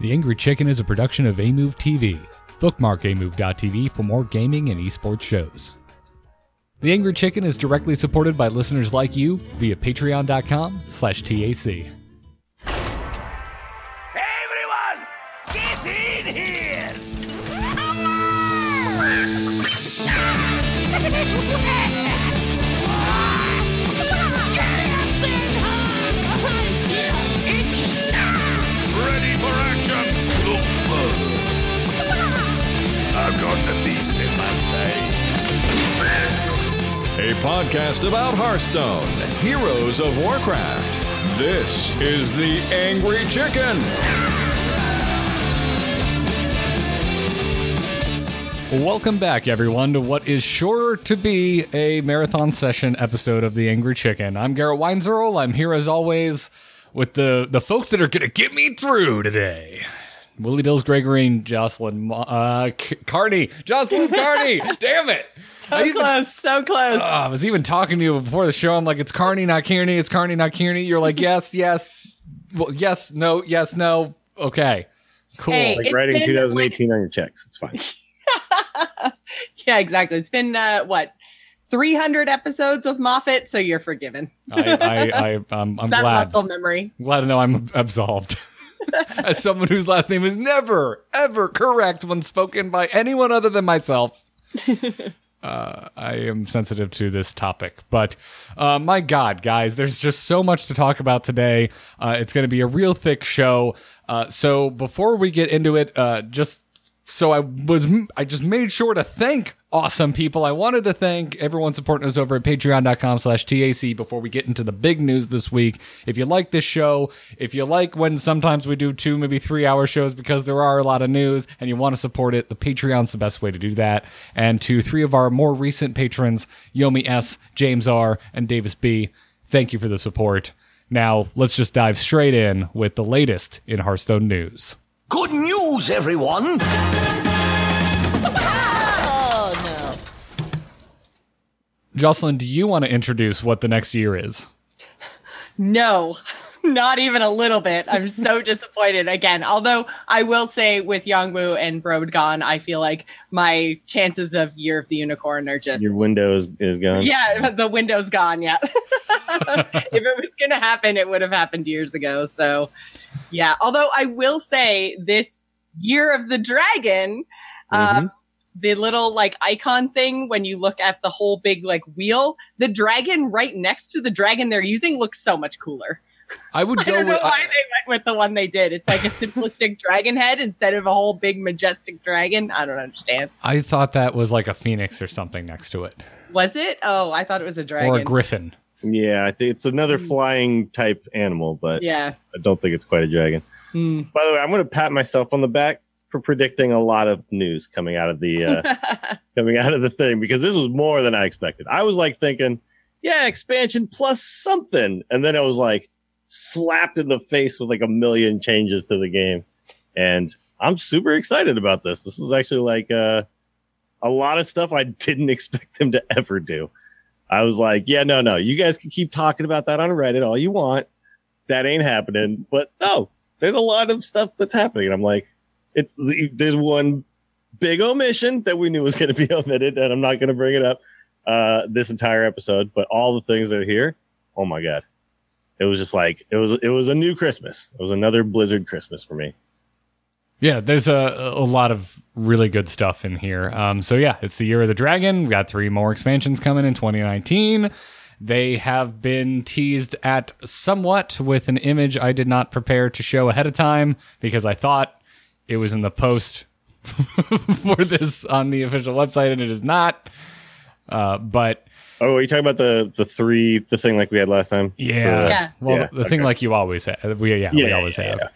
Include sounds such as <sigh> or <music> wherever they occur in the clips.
The Angry Chicken is a production of Amove TV. Bookmark amove.tv for more gaming and esports shows. The Angry Chicken is directly supported by listeners like you via patreon.com A podcast about Hearthstone, Heroes of Warcraft. This is The Angry Chicken. Welcome back, everyone, to what is sure to be a marathon session episode of The Angry Chicken. I'm Garrett Weinzierl. I'm here as always with the, the folks that are going to get me through today. Willie Dills, Gregory, and Jocelyn uh, C- Carney. Jocelyn Carney! <laughs> Damn it! So even- close, so close. Uh, I was even talking to you before the show. I'm like, it's Carney, not Kearney. It's Carney, not Kearney. You're like, yes, <laughs> yes, well, yes, no, yes, no. Okay, cool. Hey. like writing been 2018 on your checks. It's fine. <laughs> yeah, exactly. It's been uh, what 300 episodes of Moffat, so you're forgiven. I, I, I, um, I'm that glad. muscle memory. Glad to know I'm absolved. <laughs> As someone whose last name is never, ever correct when spoken by anyone other than myself. <laughs> Uh, I am sensitive to this topic, but uh, my God, guys, there's just so much to talk about today. Uh, it's going to be a real thick show. Uh, so before we get into it, uh, just so I was, I just made sure to thank awesome people. I wanted to thank everyone supporting us over at patreon.com slash TAC before we get into the big news this week. If you like this show, if you like when sometimes we do two, maybe three hour shows because there are a lot of news and you want to support it, the Patreon's the best way to do that. And to three of our more recent patrons, Yomi S, James R, and Davis B, thank you for the support. Now, let's just dive straight in with the latest in Hearthstone news. Good news, everyone! Jocelyn, do you want to introduce what the next year is? No, <laughs> not even a little bit. I'm so <laughs> disappointed again. Although I will say with Yongwu and Broad gone, I feel like my chances of Year of the Unicorn are just Your window is, is gone. yeah, the window's gone. Yeah. <laughs> if it was going to happen, it would have happened years ago. So, yeah. Although I will say, this year of the dragon, um, the little like icon thing, when you look at the whole big like wheel, the dragon right next to the dragon they're using looks so much cooler. I would <laughs> I go don't know with. why they went with the one they did. It's like a simplistic <laughs> dragon head instead of a whole big majestic dragon. I don't understand. I thought that was like a phoenix or something next to it, Was it? Oh, I thought it was a dragon. or a griffin. Yeah, I think it's another flying type animal, but yeah. I don't think it's quite a dragon. Hmm. By the way, I'm going to pat myself on the back for predicting a lot of news coming out of the uh, <laughs> coming out of the thing because this was more than I expected. I was like thinking, yeah, expansion plus something, and then I was like slapped in the face with like a million changes to the game, and I'm super excited about this. This is actually like uh, a lot of stuff I didn't <laughs> expect them to ever do. I was like, yeah, no, no, you guys can keep talking about that on Reddit all you want. That ain't happening, but no, there's a lot of stuff that's happening. And I'm like, it's there's one big omission that we knew was going to be <laughs> omitted, and I'm not going to bring it up uh, this entire episode. But all the things that are here, oh my god, it was just like it was it was a new Christmas. It was another Blizzard Christmas for me. Yeah, there's a, a lot of really good stuff in here. Um, so yeah, it's the year of the dragon. We got three more expansions coming in 2019. They have been teased at somewhat with an image I did not prepare to show ahead of time because I thought it was in the post <laughs> for this on the official website, and it is not. Uh, but Oh, are you talking about the the three the thing like we had last time? yeah, uh, Yeah. well, Yeah, the thing okay. like you always have, we yeah, we always yeah, have. yeah.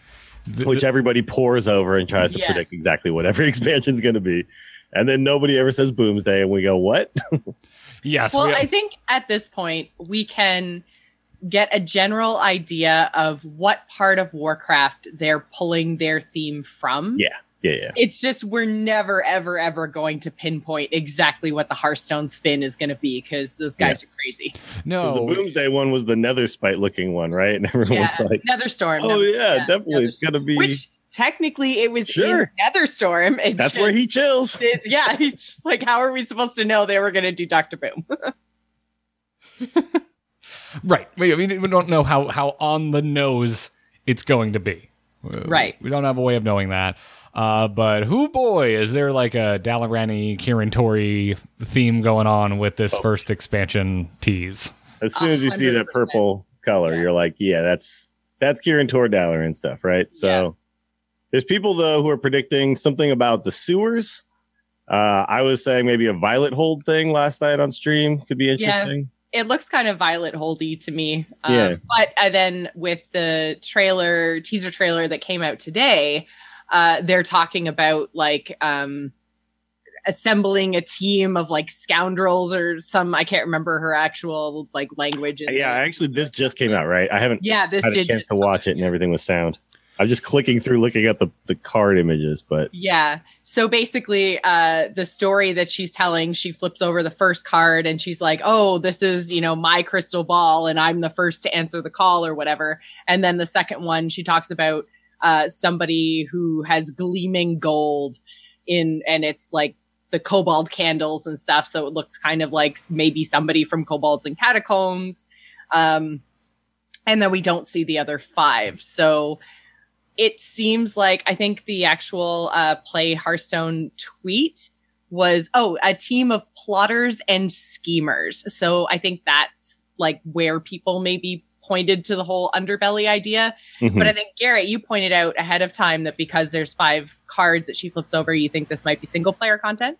The- which everybody pours over and tries to Yes. predict exactly what every <laughs> expansion is going to be. And then nobody ever says Boomsday, and we go, "What?" <laughs> yes, Well, we- I think at this point we can get a general idea of what part of Warcraft they're pulling their theme from. yeah, yeah, yeah. It's just we're never, ever, ever going to pinpoint exactly what the Hearthstone spin is going to be because those guys are crazy. no, The Boomsday one was the Netherspite looking one, right? <laughs> And everyone Yeah, was like, Netherstorm. "Oh Nether- yeah, definitely, it's gonna be." Which technically it was Sure. in Netherstorm. It That's just- where he chills. it's, yeah, <laughs> it's like how are we supposed to know they were going to do Doctor Boom? <laughs> Right. We, I mean, we don't know how, how on the nose it's going to be. Right. We don't have a way of knowing that. Uh, but who boy, is there like a Dallarani Kieran Tori theme going on with Oh. this first expansion tease? As soon as you see that purple color, Yeah. you're like, yeah, that's that's Kieran Tordaller and stuff, right? So Yeah. there's people though who are predicting something about the sewers. Uh, I was saying maybe a violet hold thing last night on stream could be interesting. It looks kind of Violet Holdy to me. Um, Yeah. But uh, then with the trailer, teaser trailer that came out today, uh, they're talking about like um, assembling a team of like scoundrels or some, I can't remember her actual like language. Yeah, actually, this just came out, right? I haven't yeah, this had a chance to watch it and everything with sound. I'm just clicking through, looking at the the card images, but Yeah. So basically, uh, the story that she's telling, she flips over the first card and she's like, "Oh, this is you know my crystal ball, and I'm the first to answer the call or whatever." And then the second one, she talks about uh, somebody who has gleaming gold in, and it's like the kobold candles and stuff. So it looks kind of like maybe somebody from Kobolds and Catacombs. Um, and then we don't see the other five. So it seems like I think the actual uh, play Hearthstone tweet was oh a team of plotters and schemers. So I think that's like where people maybe pointed to the whole underbelly idea. mhm. But I think Garrett, you pointed out ahead of time that because there's five cards that she flips over, you think this might be single player content.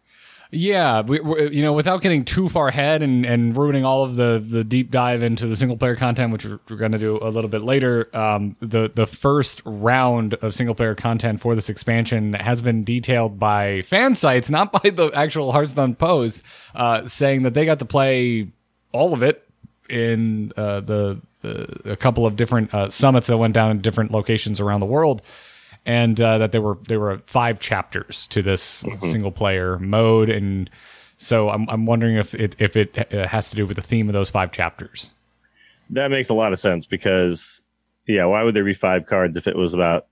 Yeah, we, we, you know, without getting too far ahead and, and ruining all of the, the deep dive into the single player content, which we're, we're going to do a little bit later, um, the the first round of single player content for this expansion has been detailed by fan sites, not by the actual Hearthstone post, uh, saying that they got to play all of it in uh, the, the a couple of different uh, summits that went down in different locations around the world and uh, that there were there were five chapters to this single player mode, and so I'm I'm wondering if it if it uh, has to do with the theme of those five chapters. that makes a lot of sense because, yeah, why would there be five cards if it was about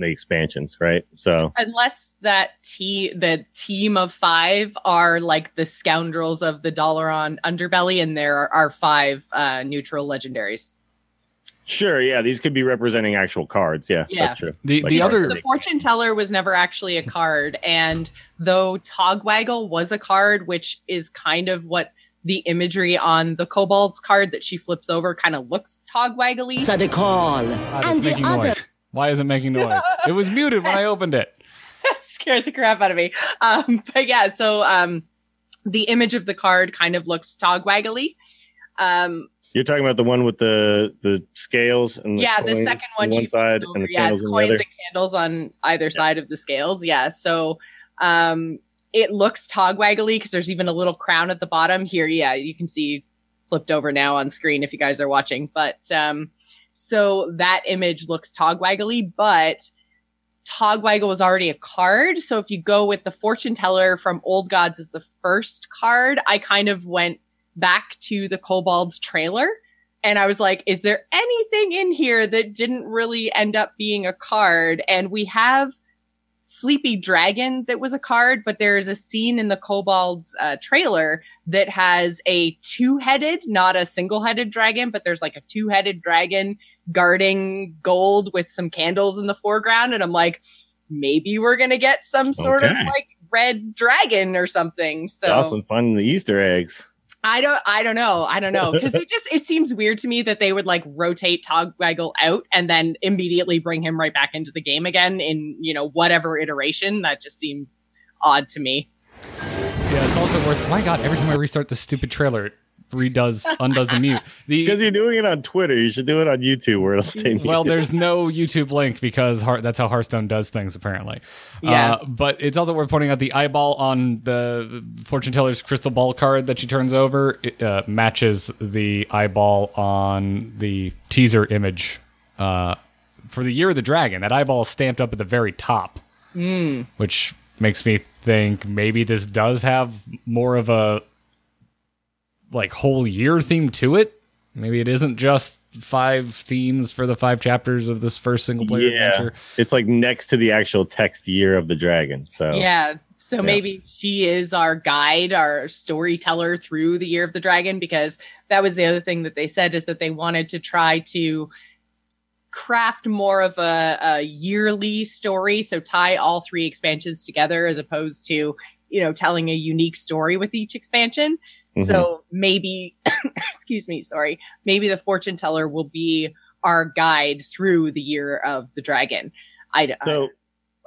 the expansions, right? So Unless that te- the team of five are like the scoundrels of the Dalaran underbelly, and there are, are five uh, neutral legendaries. sure, yeah, these could be representing actual cards. Yeah, Yeah. that's true. The Like the other The fortune teller was never actually a card, and though Togwaggle was a card, which is kind of what the imagery on the Kobold's card that she flips over kind of looks Togwaggly. Answer the call. And the other noise. Why is it making <laughs> noise? it was muted when I opened it. <laughs> scared the crap out of me. Um, but yeah, so um, the image of the card kind of looks Togwaggly. Um, You're talking about the one with the the scales and the yeah, the second one on she one side over. and the yeah, candles it's on the coins other. and candles on either side of the scales. Yeah, so um, it looks Togwaggly because there's even a little crown at the bottom here. Yeah, you can see flipped over now on screen if you guys are watching. But um, so that image looks Togwaggly, but Togwaggle was already a card. So if you go with the fortune teller from Old Gods as the first card, I kind of went back to the Kobold's trailer. And I was like, is there anything in here that didn't really end up being a card? And we have Sleepy Dragon that was a card, but there is a scene in the Kobold's uh, trailer that has a two headed, not a single headed dragon, but there's like a two headed dragon guarding gold with some candles in the foreground. And I'm like, maybe we're going to get some sort of like red dragon or something. So awesome fun in the Easter eggs. I don't I don't know. I don't know. Because <laughs> it just it seems weird to me that they would like rotate Togwaggle out and then immediately bring him right back into the game again in, you know, whatever iteration. That just seems odd to me. Yeah, it's also worth. My God, every time I restart the stupid trailer, it redoes undoes the mute. <laughs> Because you're doing it on Twitter, you should do it on YouTube where it'll stay. well, muted. there's no YouTube link because Heart, that's how Hearthstone does things apparently. Yeah. Uh, but it's also worth pointing out the eyeball on the fortune teller's crystal ball card that she turns over it, uh, matches the eyeball on the teaser image uh, for the year of the dragon. That eyeball is stamped up at the very top, which makes me think maybe this does have more of a like whole year theme to it. Maybe it isn't just five themes for the five chapters of this first single player Yeah. adventure. It's like next to the actual text year of the dragon. So Yeah. So maybe she is our guide, our storyteller through the year of the dragon, because that was the other thing that they said is that they wanted to try to craft more of a, a yearly story. So tie all three expansions together as opposed to, you know, telling a unique story with each expansion. So maybe, <coughs> excuse me, sorry, maybe the fortune teller will be our guide through the year of the dragon. I, So,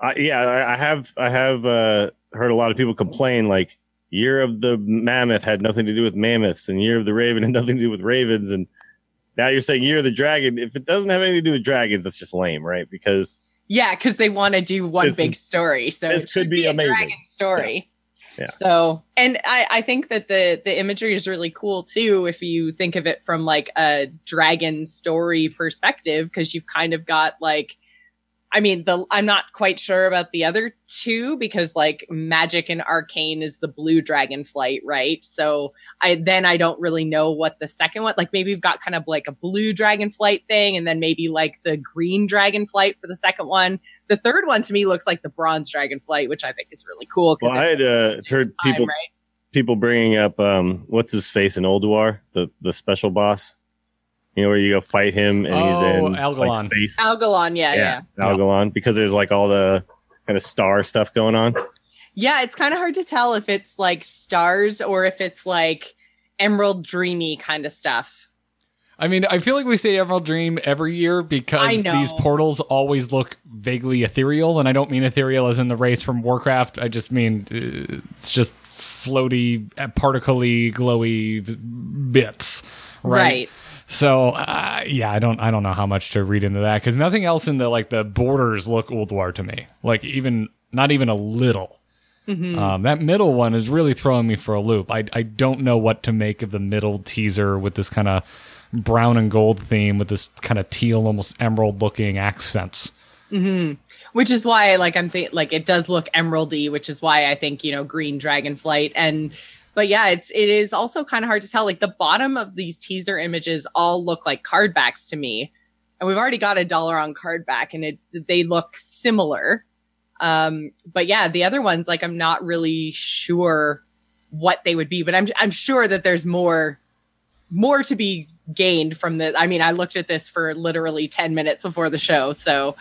I yeah, I, I have I have uh, heard a lot of people complain like year of the mammoth had nothing to do with mammoths, and year of the raven <laughs> had nothing to do with ravens, and now you're saying year of the dragon. If it doesn't have anything to do with dragons, that's just lame, right? Because Yeah, because they want to do one This big story. So this it could be a amazing. dragon story. Yeah. So, and I, I think that the the imagery is really cool too. If you think of it from like a dragon story perspective, because you've kind of got like, I mean, the I'm not quite sure about the other two because like magic and arcane is the blue dragon flight, right? So I then I don't really know what the second one like. Maybe we've got kind of like a blue dragon flight thing, and then maybe like the green dragon flight for the second one. The third one to me looks like the bronze dragon flight, which I think is really cool. well, I had uh, heard time, people right? people bringing up um, what's his face in Ulduar, the the special boss. You know where you go fight him and he's Oh, in Algalon. like space. Algalon, yeah, yeah. Algalon, because there's like all the kind of star stuff going on. Yeah, it's kind of hard to tell if it's like stars or if it's like emerald dreamy kind of stuff. I mean, I feel like we say Emerald Dream every year I because know. these portals always look vaguely ethereal, and I don't mean ethereal as in the race from Warcraft. I just mean uh, it's just floaty, uh, particly, glowy bits, right? Right. So uh, yeah, I don't I don't know how much to read into that because nothing else in the like the borders look Ulduar to me. Like even not even a little. Mm-hmm. Um, that middle one is really throwing me for a loop. I I don't know what to make of the middle teaser with this kind of brown and gold theme with this kind of teal, almost emerald looking accents. which is why like i'm think like it does look emeraldy which is why i think you know green dragon flight and but yeah it's it is also kind of hard to tell like the bottom of these teaser images all look like card backs to me. And we've already got a Dalaran card back and it they look similar. Um but yeah the other ones like i'm not really sure what they would be but i'm i'm sure that there's more more to be gained from the i mean i looked at this for literally 10 minutes before the show so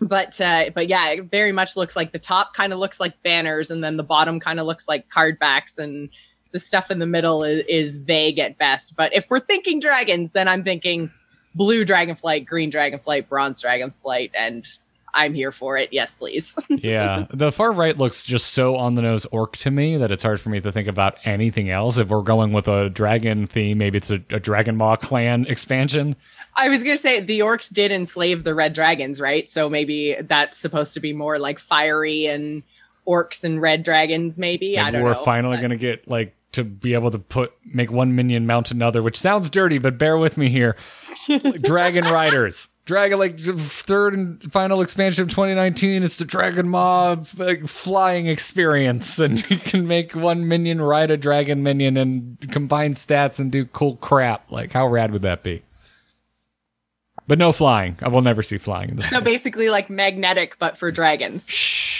but uh but yeah it very much looks like the top kind of looks like banners and then the bottom kind of looks like card backs and the stuff in the middle is, is vague at best. But if we're thinking dragons then i'm thinking blue dragonflight green dragonflight bronze dragonflight and i'm here for it yes please <laughs> yeah, the far right looks just so on the nose orc to me that it's hard for me to think about anything else. If we're going with a dragon theme, maybe it's a, a Dragonmaw clan <laughs> expansion. i was gonna say the orcs did enslave the red dragons right so maybe that's supposed to be more like fiery and orcs and red dragons maybe i don't know. we're finally but- going to get like to be able to put make one minion mount another, which sounds dirty, but bear with me here. <laughs> Dragon Riders. Dragon like third and final expansion of 2019. It's the Dragon Mob like, flying experience, and <laughs> you can make one minion ride a dragon minion and combine stats and do cool crap. Like how rad would that be? But no flying. I will never see flying so basically like magnetic but for dragons Shh.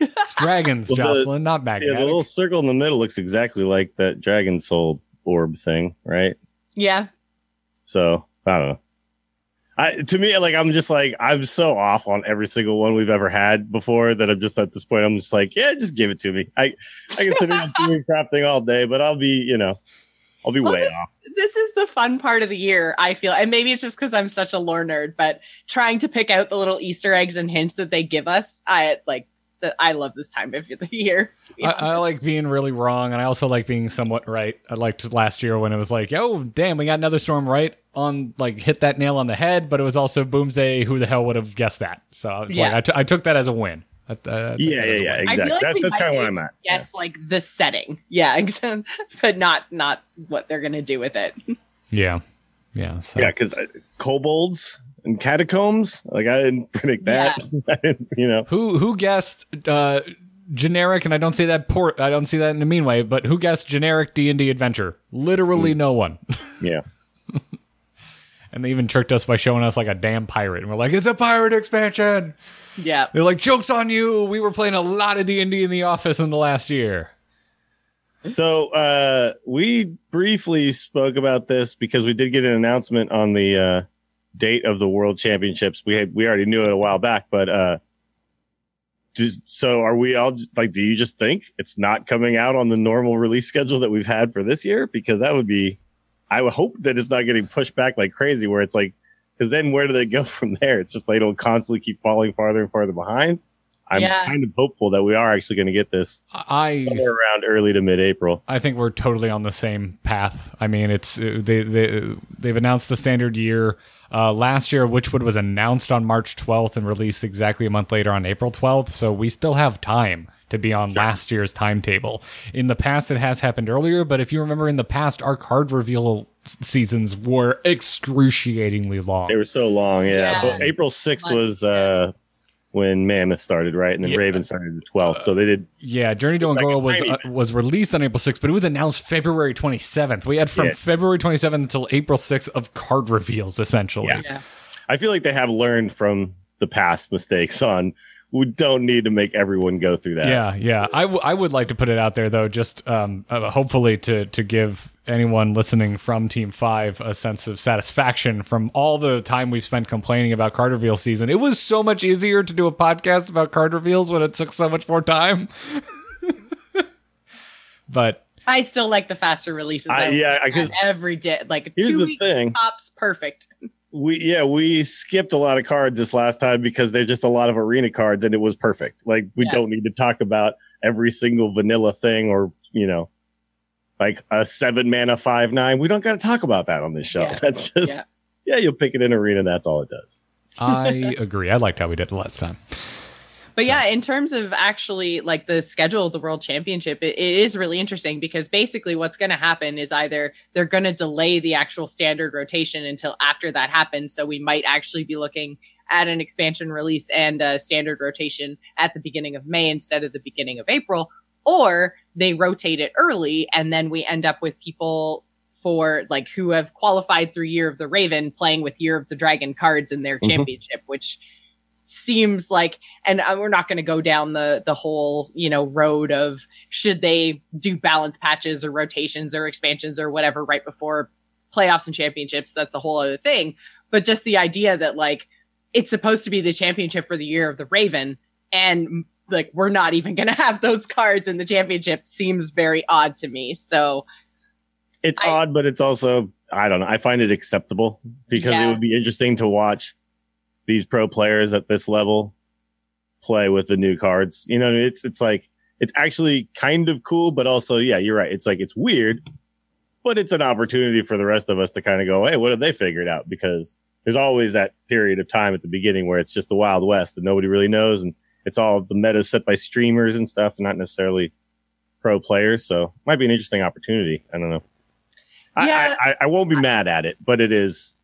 It's dragons, <laughs> Well, the- Jocelyn, not Yeah, magnetic. the little circle in the middle looks exactly like that dragon soul orb thing, right? yeah So I don't know. I to me, like I'm just like I'm so off on every single one we've ever had before that I'm just at this point. I'm just like, yeah, just give it to me. I I can sit here doing crap thing all day, but I'll be, you know, I'll be Well, way this- off. this is the fun part of the year i feel and maybe it's just because i'm such a lore nerd but trying to pick out the little easter eggs and hints that they give us i like the, i love this time of the year I. I like being really wrong, and I also like being somewhat right. I liked last year when it was like, "Oh, damn, we got another storm right on, like hit that nail on the head." But it was also Boomsday. Who the hell would have guessed that? So I was Yeah. like, I, t- I took that as a win. I, I took Yeah, yeah, yeah, win. Exactly. like that's that's kind of where I'm at. yes like the setting <laughs> yeah exactly. but not not what they're gonna do with it Yeah, yeah. So. Yeah, because uh, kobolds and catacombs, like I didn't <laughs> predict that. <laughs> I didn't, you know, Who who guessed uh, generic? And I don't say that port. I don't see that in a mean way. But who guessed generic D and D adventure? Literally Hmm. no one. <laughs> yeah. And they even tricked us by showing us like a damn pirate, and we're like, "It's a pirate expansion." Yeah. They're like, "Jokes on you! We were playing a lot of D and D in the office in the last year." So uh, we briefly spoke about this because we did get an announcement on the uh, date of the World Championships. We had we already knew it a while back, but uh, just, so are we all just, like? Do you just think it's not coming out on the normal release schedule that we've had for this year? Because that would be, I would hope that it's not getting pushed back like crazy. Where it's like, because then where do they go <laughs> from there? It's just like it'll constantly keep falling farther and farther behind. I'm Yeah. kind of hopeful that we are actually going to get this I somewhere around early to mid April. I think we're totally on the same path. I mean, it's uh, they they they've announced the standard year uh, last year, Witchwood was announced on March 12th and released exactly a month later on April 12th. So we still have time to be on last year's timetable. In the past, it has happened earlier, but if you remember, in the past, our card reveal seasons were excruciatingly long. They were so long, yeah. Yeah. But April sixth was uh when Mammoth started, right? And then Yeah. Raven started the twelfth. So they did Yeah, Journey to Like Un'Goro was uh, was released on April 6th, but it was announced February 27th. We had from Yeah. February 27th until April 6th of card reveals, essentially. Yeah. Yeah. I feel like they have learned from the past mistakes on we don't need to make everyone go through that. Yeah, yeah. I, w- I would like to put it out there though, just um, uh, hopefully to to give anyone listening from Team Five a sense of satisfaction from all the time we've spent complaining about card reveal season. It was so much easier to do a podcast about card reveals when it took so much more time. <laughs> but I still like the faster releases. I- I yeah, because- that every day, like two the weeks thing. tops, perfect. We yeah, we skipped a lot of cards this last time because they're just a lot of arena cards and it was perfect. Like we Yeah. don't need to talk about every single vanilla thing or, you know, like a seven mana five nine. We don't gotta talk about that on this show. Yeah. <laughs> That's just Yeah. yeah, you'll pick it in arena, that's all it does. I agree. I liked how we did it last time. But yeah, in terms of actually like the schedule of the World Championship, it, it is really interesting because basically what's going to happen is either they're going to delay the actual standard rotation until after that happens. So we might actually be looking at an expansion release and a standard rotation at the beginning of May instead of the beginning of April, or they rotate it early and then we end up with people for like who have qualified through Year of the Raven playing with Year of the Dragon cards in their Mhm. championship, which seems like and uh, we're not going to go down the the whole you know road of should they do balance patches or rotations or expansions or whatever right before playoffs and championships that's a whole other thing but just the idea that like it's supposed to be the championship for the year of the raven and like we're not even going <laughs> to have those cards in the championship seems very odd to me so It's I- odd, but it's also I don't know. I find it acceptable because it would be interesting to watch these pro players at this level play with the new cards. You know, it's it's like it's actually kind of cool, but also yeah, you're right. It's like it's weird, but it's an opportunity for the rest of us to kind of go, hey, what have they figured out? Because there's always that period of time at the beginning where it's just the Wild West and nobody really knows, and it's all the meta set by streamers and stuff, not necessarily pro players. So might be an interesting opportunity. I don't know. Yeah. I, I, I won't be mad at it, but it is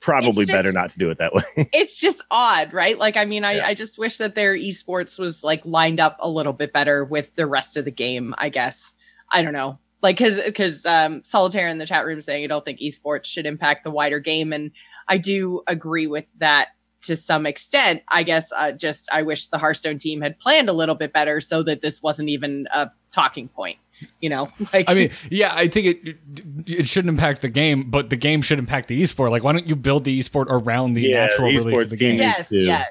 probably just- better not to do it that way. <laughs> it's just odd, right? Like, I mean, I, Yeah. I just wish that their esports was like lined up a little bit better with the rest of the game. I guess I don't know, like, because because um, solitaire in the chat room saying I don't think esports should impact the wider game, and I do agree with that to some extent. I guess uh, just I wish the Hearthstone team had planned a little bit better so that this wasn't even a talking point. You know, <laughs> like I mean, yeah, I think it it shouldn't impact the game, but the game should impact the esport. Like, why don't you build the esport around the Yeah, natural the release of the team game? yes, to- yeah,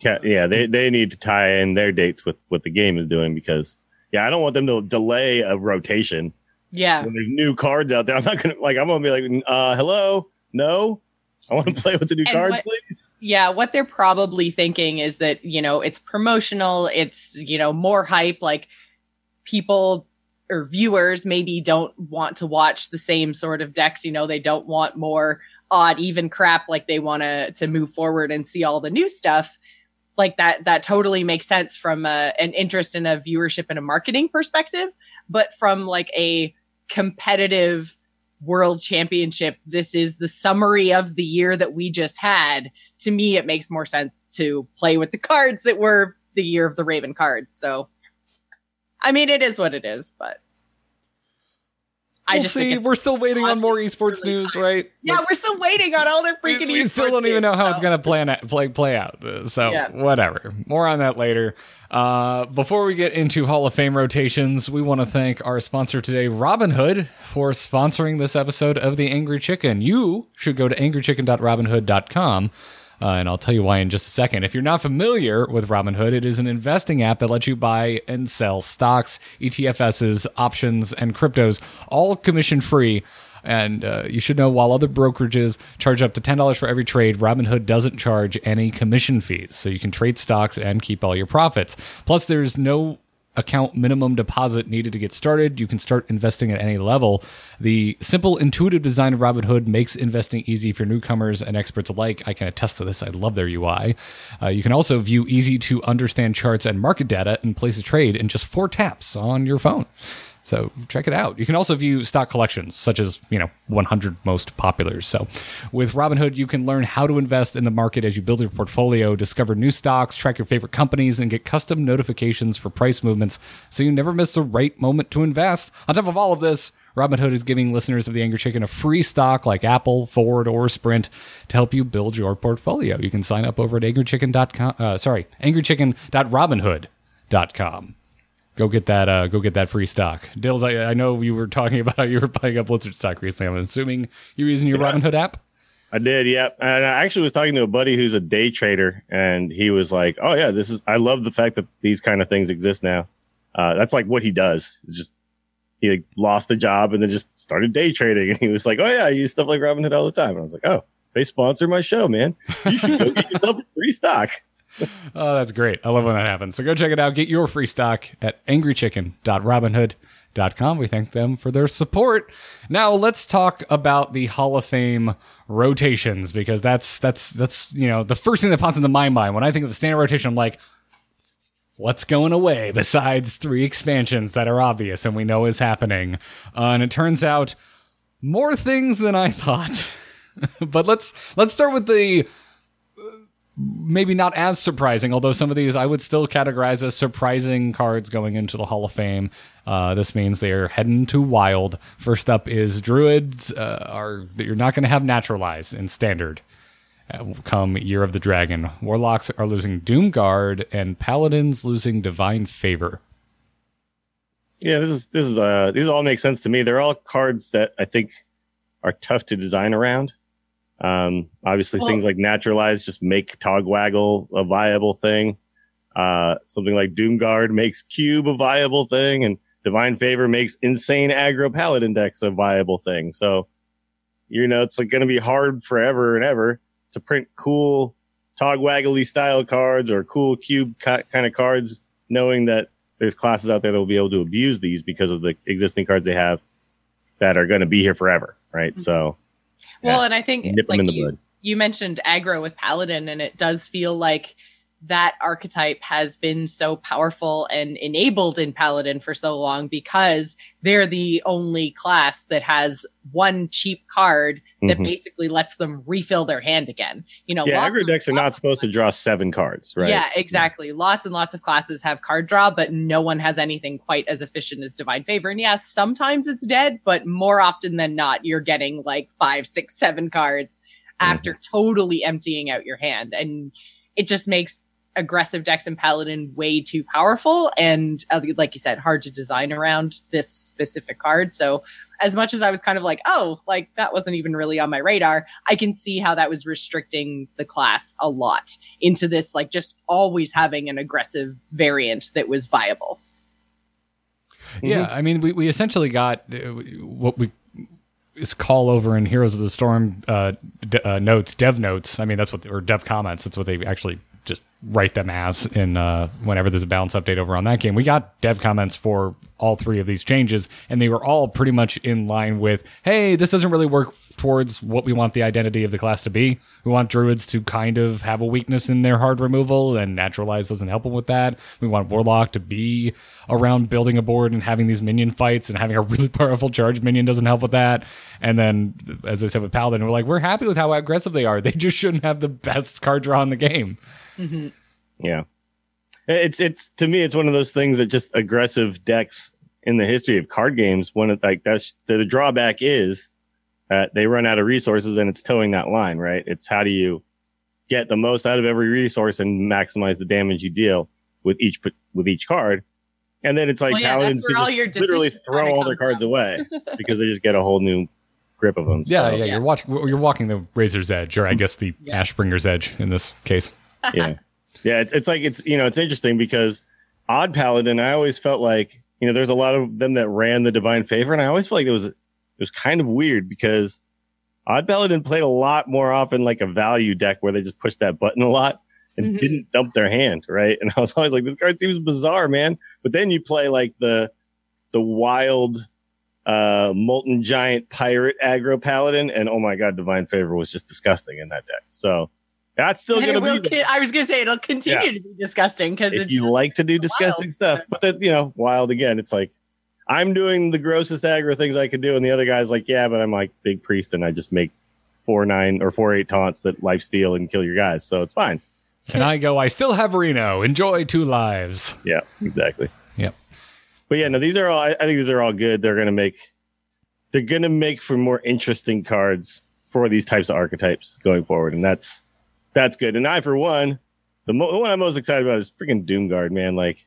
Ca- yeah, they, they need to tie in their dates with what the game is doing because yeah, I don't want them to delay a rotation yeah. when there's new cards out there. I'm not gonna like I'm gonna be like, uh, hello, no, I want to play with the new And cards, what- please. Yeah, what they're probably thinking is that, you know, it's promotional, it's, you know, more hype. Like people or viewers maybe don't want to watch the same sort of decks, you know, they don't want more odd, even crap. Like they want to to move forward and see all the new stuff. Like that, that totally makes sense from a, an interest in a viewership and a marketing perspective. But from like a competitive world championship, this is the summary of the year that we just had to me, it makes more sense to play with the cards that were the year of the Raven cards. So, I mean, it is what it is, but I We'll just see. it's- We're still waiting on more esports really news, right? yeah, we're still waiting on all their we, freaking. we still esports don't even know how it's going to plan out, play play out. So Yeah. whatever. More on that later. Uh, before we get into Hall of Fame rotations, we want to thank our sponsor today, Robinhood, for sponsoring this episode of the Angry Chicken. You should go to angrychicken.robinhood.com. Uh, and I'll tell you why in just a second. If you're not familiar with Robinhood, it is an investing app that lets you buy and sell stocks, ETFs, options, and cryptos, all commission free. And uh, you should know while other brokerages charge up to $10 for every trade, Robinhood doesn't charge any commission fees. So you can trade stocks and keep all your profits. Plus, there's no account minimum deposit needed to get started. You can start investing at any level. The simple, intuitive design of Robinhood makes investing easy for newcomers and experts alike. I can attest to this. I love their UI. Uh, you can also view easy to understand charts and market data and place a trade in just four taps on your phone. So check it out. You can also view stock collections, such as, you know, 100 most popular. So with Robinhood, you can learn how to invest in the market as you build your portfolio, discover new stocks, track your favorite companies, and get custom notifications for price movements so you never miss the right moment to invest. On top of all of this, Robinhood is giving listeners of the Angry Chicken a free stock like Apple, Ford, or Sprint to help you build your portfolio. You can sign up over at angrychicken.com. Uh, sorry, angrychicken.robinhood.com go get that uh go get that free stock dills I, I know you were talking <laughs> about how you were buying up blizzard stock recently i'm assuming you're using your robinhood app I did, yeah. And I actually was talking to a buddy who's a day trader, and he was like, "Oh yeah, this is. I love the fact that these kind of things exist now. Uh, that's like what he does. It's just he like, lost a job and then just started day trading, <laughs> and he was like, "Oh yeah, I use stuff like Robinhood all the time." And I was like, "Oh, they sponsor my show, man. You should go get yourself a free stock." <laughs> oh that's great. I love when that happens. So go check it out. Get your free stock at angrychicken.robinhood.com we thank them for their support. Now let's talk about the hall of fame rotations because that's that's that's you know the first thing that pops into my mind when i think of the standard rotation i'm like what's going away besides three expansions that are obvious and we know is happening. Uh, and it turns out more things than I thought. <laughs> but let's let's start with the maybe not as surprising, although some of these I would still categorize as surprising cards going into the Hall of Fame. Uh, this means they are heading to wild. First up is Druids uh, are that you're not going to have naturalize in standard uh, come Year of the Dragon. Warlocks are losing Doomguard, and Paladins losing Divine Favor. Yeah, this is this is uh these all make sense to me. They're all cards that I think are tough to design around. Um, obviously, Well- things like naturalize just make Togwaggle a viable thing. Uh, something like Doomguard makes Cube a viable thing, and Divine Favor makes Insane Aggro Paladin decks a viable thing. So, you know, it's like going to be hard forever and ever to print cool Togwaggly style cards or cool Cube ki- kind of cards, knowing that there's classes out there that will be able to abuse these because of the existing cards they have that are going to be here forever, right? So Well, and I think nip them like in the you, bud. you mentioned aggro with paladin, and it does feel like that archetype has been so powerful and enabled in paladin for so long because they're the only class that has one cheap card that Mhm. basically lets them refill their hand again. You know, Yeah, aggro decks are not supposed to draw seven cards, right? Yeah, exactly. Lots and lots of classes have card draw, but no one has anything quite as efficient as Divine Favor. And yes, sometimes it's dead, but more often than not, you're getting like five, six, seven cards after totally emptying out your hand. And it just makes aggressive decks in Paladin way too powerful and, uh, like you said, hard to design around this specific card. So, as much as I was kind of like, oh, like that wasn't even really on my radar, I can see how that was restricting the class a lot into this, like just always having an aggressive variant that was viable. Yeah, I mean, we, we essentially got uh, what we is call over in Heroes of the Storm uh, d- uh, notes, dev notes. I mean, that's what or dev comments. That's what they actually just write them as in uh, whenever there's a balance update over on that game. We got dev comments for all three of these changes, and they were all pretty much in line with, "Hey, this doesn't really work towards what we want the identity of the class to be. We want druids to kind of have a weakness in their hard removal, and naturalize doesn't help them with that. We want warlock to be around building a board and having these minion fights, and having a <laughs> really powerful charge minion doesn't help with that. And then, as I said with paladin, we're like, we're happy with how aggressive they are. They just shouldn't have the best card draw in the game. Mm-hmm. Yeah. It's it's to me it's one of those things that just aggressive decks in the history of card games, one of like that's the, the drawback is that they run out of resources and it's towing that line, right? It's how do you get the most out of every resource and maximize the damage you deal with each with each card. And then it's like Well, yeah, paladins can all just your literally throw all their cards from. away <laughs> because they just get a whole new grip of them. Yeah, So, yeah, You're watching. You're walking the razor's edge, or I guess the Yeah. Ashbringer's edge in this case. <laughs> yeah, yeah. It's it's like it's you know it's interesting because odd paladin. I always felt like you know there's a lot of them that ran the divine favor, and I always felt like it was it was kind of weird because odd paladin played a lot more often like a value deck where they just pushed that button a lot and Mhm. didn't dump their hand, right? And <laughs> I was always like, this card seems bizarre, man. But then you play like the the wild uh molten giant pirate aggro paladin, and oh my god, divine favor was just disgusting in that deck. So that's still And gonna be. con- I was gonna say it'll continue Yeah. to be disgusting because if it's you like to do wild. disgusting stuff. But that you know, wild again, it's like I'm doing the grossest aggro things I could do, and the other guy's like, yeah, but I'm like big priest, and I just make four nine or four eight taunts that life steal and kill your guys, so it's fine. Can I go? I still have Reno. Enjoy two lives. Yeah, exactly. Yep. But yeah, no, these are all. I, I think these are all good. They're gonna make. They're gonna make for more interesting cards for these types of archetypes going forward, and that's that's good. And I, for one, the, mo- the one I'm most excited about is freaking Doomguard, man. Like,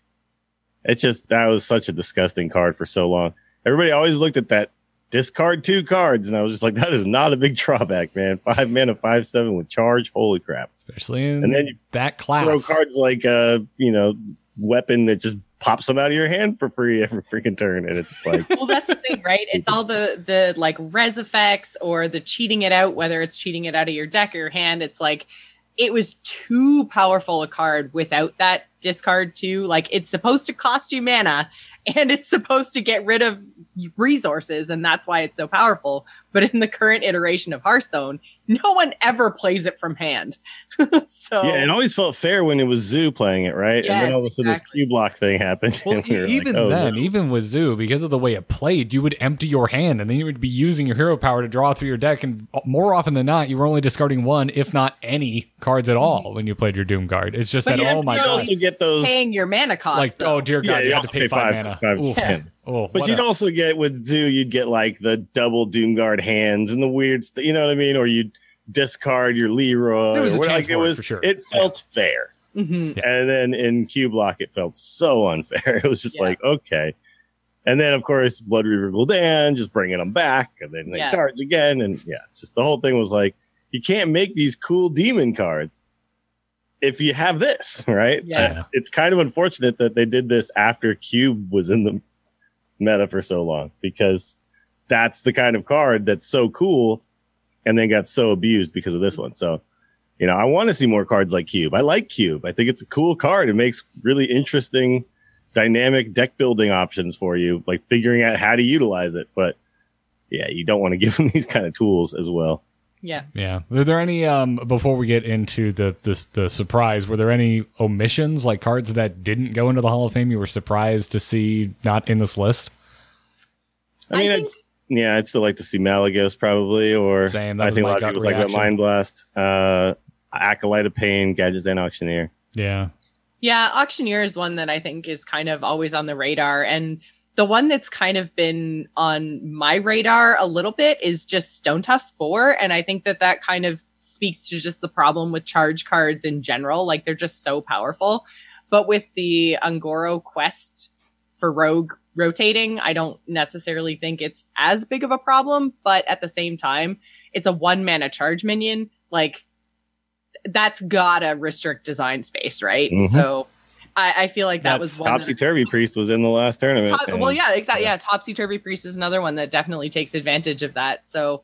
it's just that was such a disgusting card for so long. Everybody always looked at that discard two cards, and I was just like, that is not a big drawback, man. Five mana, five seven with charge. Holy crap! Especially in And then you that class. throw cards like uh you know weapon that just pops them out of your hand for free every freaking turn and it's like well that's the thing right it's all the the like res effects or the cheating it out whether it's cheating it out of your deck or your hand it's like it was too powerful a card without that discard too. Like it's supposed to cost you mana <laughs> and it's supposed to get rid of resources and that's why it's so powerful but in the current iteration of hearthstone no one ever plays it from hand <laughs> so yeah it always felt fair when it was zoo playing it right and then all of a sudden exactly. this Cubelock thing happened Well, <laughs> and we even like, oh, then, no. even with Zoo, because of the way it played, you would empty your hand and then you would be using your hero power to draw through your deck. And more often than not, you were only discarding one, if not any, cards at all when you played your Doom Guard. It's just But that, you oh to my you'd know- god. also get those paying your mana cost Like, oh, though. oh dear Yeah, god, you you, had also to pay pay five, five- mana. five- Oof. yeah. Oh, but you'd a- also get with zoo you'd get like the double doomguard hands and the weird st- you know what i mean or you'd discard your leroy There was a chance like it for it, was for sure. it felt fair Mhm. Yeah. And then in Cubelock, it felt so <laughs> unfair. It was just Yeah. like, okay. And then, of course, Bloodreaver Gul'dan just bringing them back, and then they Yeah. charge again. And yeah, it's just the whole thing was like, you can't make these cool demon cards if you have this, <laughs> right? Yeah. Uh, it's kind of unfortunate that they did this after Cube was in the meta for so long because that's the kind of card that's so cool and then got so abused because of this one. So, you know, I want to see more cards like Cube. I like Cube. I think it's a cool card. It makes really interesting, dynamic deck building options for you, like figuring out how to utilize it. But yeah, you don't want to <laughs> give them these kind of tools as well. Yeah Yeah. Were there any um before we get into the the the surprise? Were there any omissions like cards that didn't go into the Hall of Fame? You were surprised to see not in this list. I mean, I think- it's yeah, I'd still like to see Malygos probably, or Same, that I think a lot of gut people like about. Mind Blast, uh, Acolyte of Pain, Gadgetzan Auctioneer. Yeah. Yeah, auctioneer is one that I think is kind of always on the radar. And the one that's kind of been on my radar a little bit is just Stone Tusk 4. And I think that that kind of speaks to just the problem with charge cards in general. Like they're just so powerful. But with the Un'Goro quest for Rogue rotating, I don't necessarily think it's as big of a problem. But at the same time, it's a one mana charge minion. Like that's gotta restrict design space, right? Mhm. So I, I feel like that That's was one. Topsy Turvy Priest was in the last tournament. Top- well, yeah, exactly. Yeah, Topsy Turvy Priest is another one that definitely takes advantage of that. So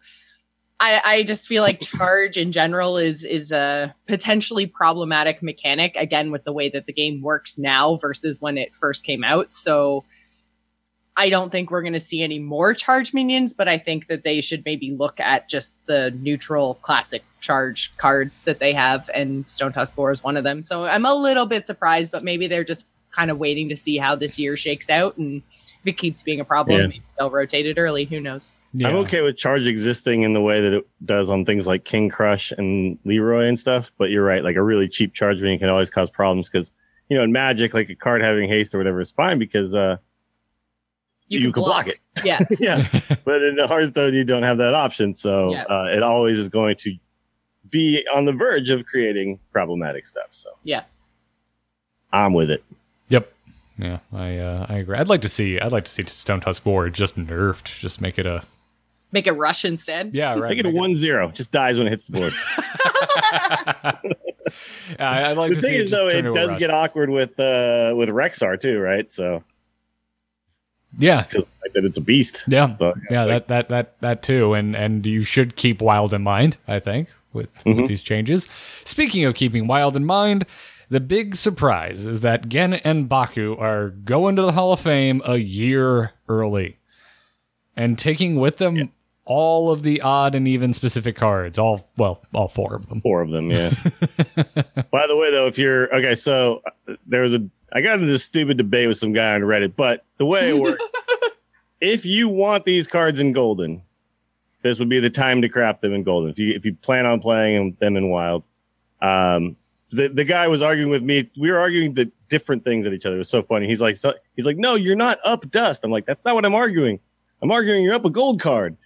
I, I just feel like charge in general is is a potentially problematic mechanic again with the way that the game works now versus when it first came out. So I don't think we're going to see any more charge minions, but I think that they should maybe look at just the neutral classic charge cards that they have, and Stone Tusk Boar is one of them. So I'm a little bit surprised, but maybe they're just kind of waiting to see how this year shakes out, and if it keeps being a problem, Yeah. maybe they'll rotate it early. Who knows? yeah. I'm okay with charge existing in the way that it does on things like King Krush and Leroy and stuff. But you're right, like a really cheap charge minion can always cause problems because you know in Magic, like a card having haste or whatever is fine because uh, you, can block, it. <laughs> Yeah. <laughs> yeah, <laughs> but in Hearthstone you don't have that option, so Yeah. uh, it always is going to be on the verge of creating problematic stuff. So Yeah. I'm with it. Yep. Yeah, I uh, I agree. I'd like to see I'd like to see Stone Tusk Boar just nerfed. Just make it a Make it rush instead. yeah right. Make it a one zero. Just dies when it hits the board. Yeah, I- I'd like the to thing see is, it though, it does rush. get awkward with uh with Rexxar too, right? So yeah that it's a beast. yeah So, it's yeah like- that that that that too and and you should keep wild in mind i think with Mm-hmm. with these changes speaking of keeping wild in mind the big surprise is that Genn and baku are going to the hall of fame a year early and taking with them all of the odd and even specific cards all well all four of them four of them. Yeah. <laughs> By the way, though, if you're okay, so uh, there was a I got into this stupid debate with some guy on Reddit, but the way it works, <laughs> if you want these cards in golden, this would be the time to craft them in golden. If you if you plan on playing them in wild, um, the the guy was arguing with me. We were arguing the different things at each other. It was so funny. He's like, so, he's like, no, you're not up dust. I'm like, that's not what I'm arguing. I'm arguing you're up a gold card.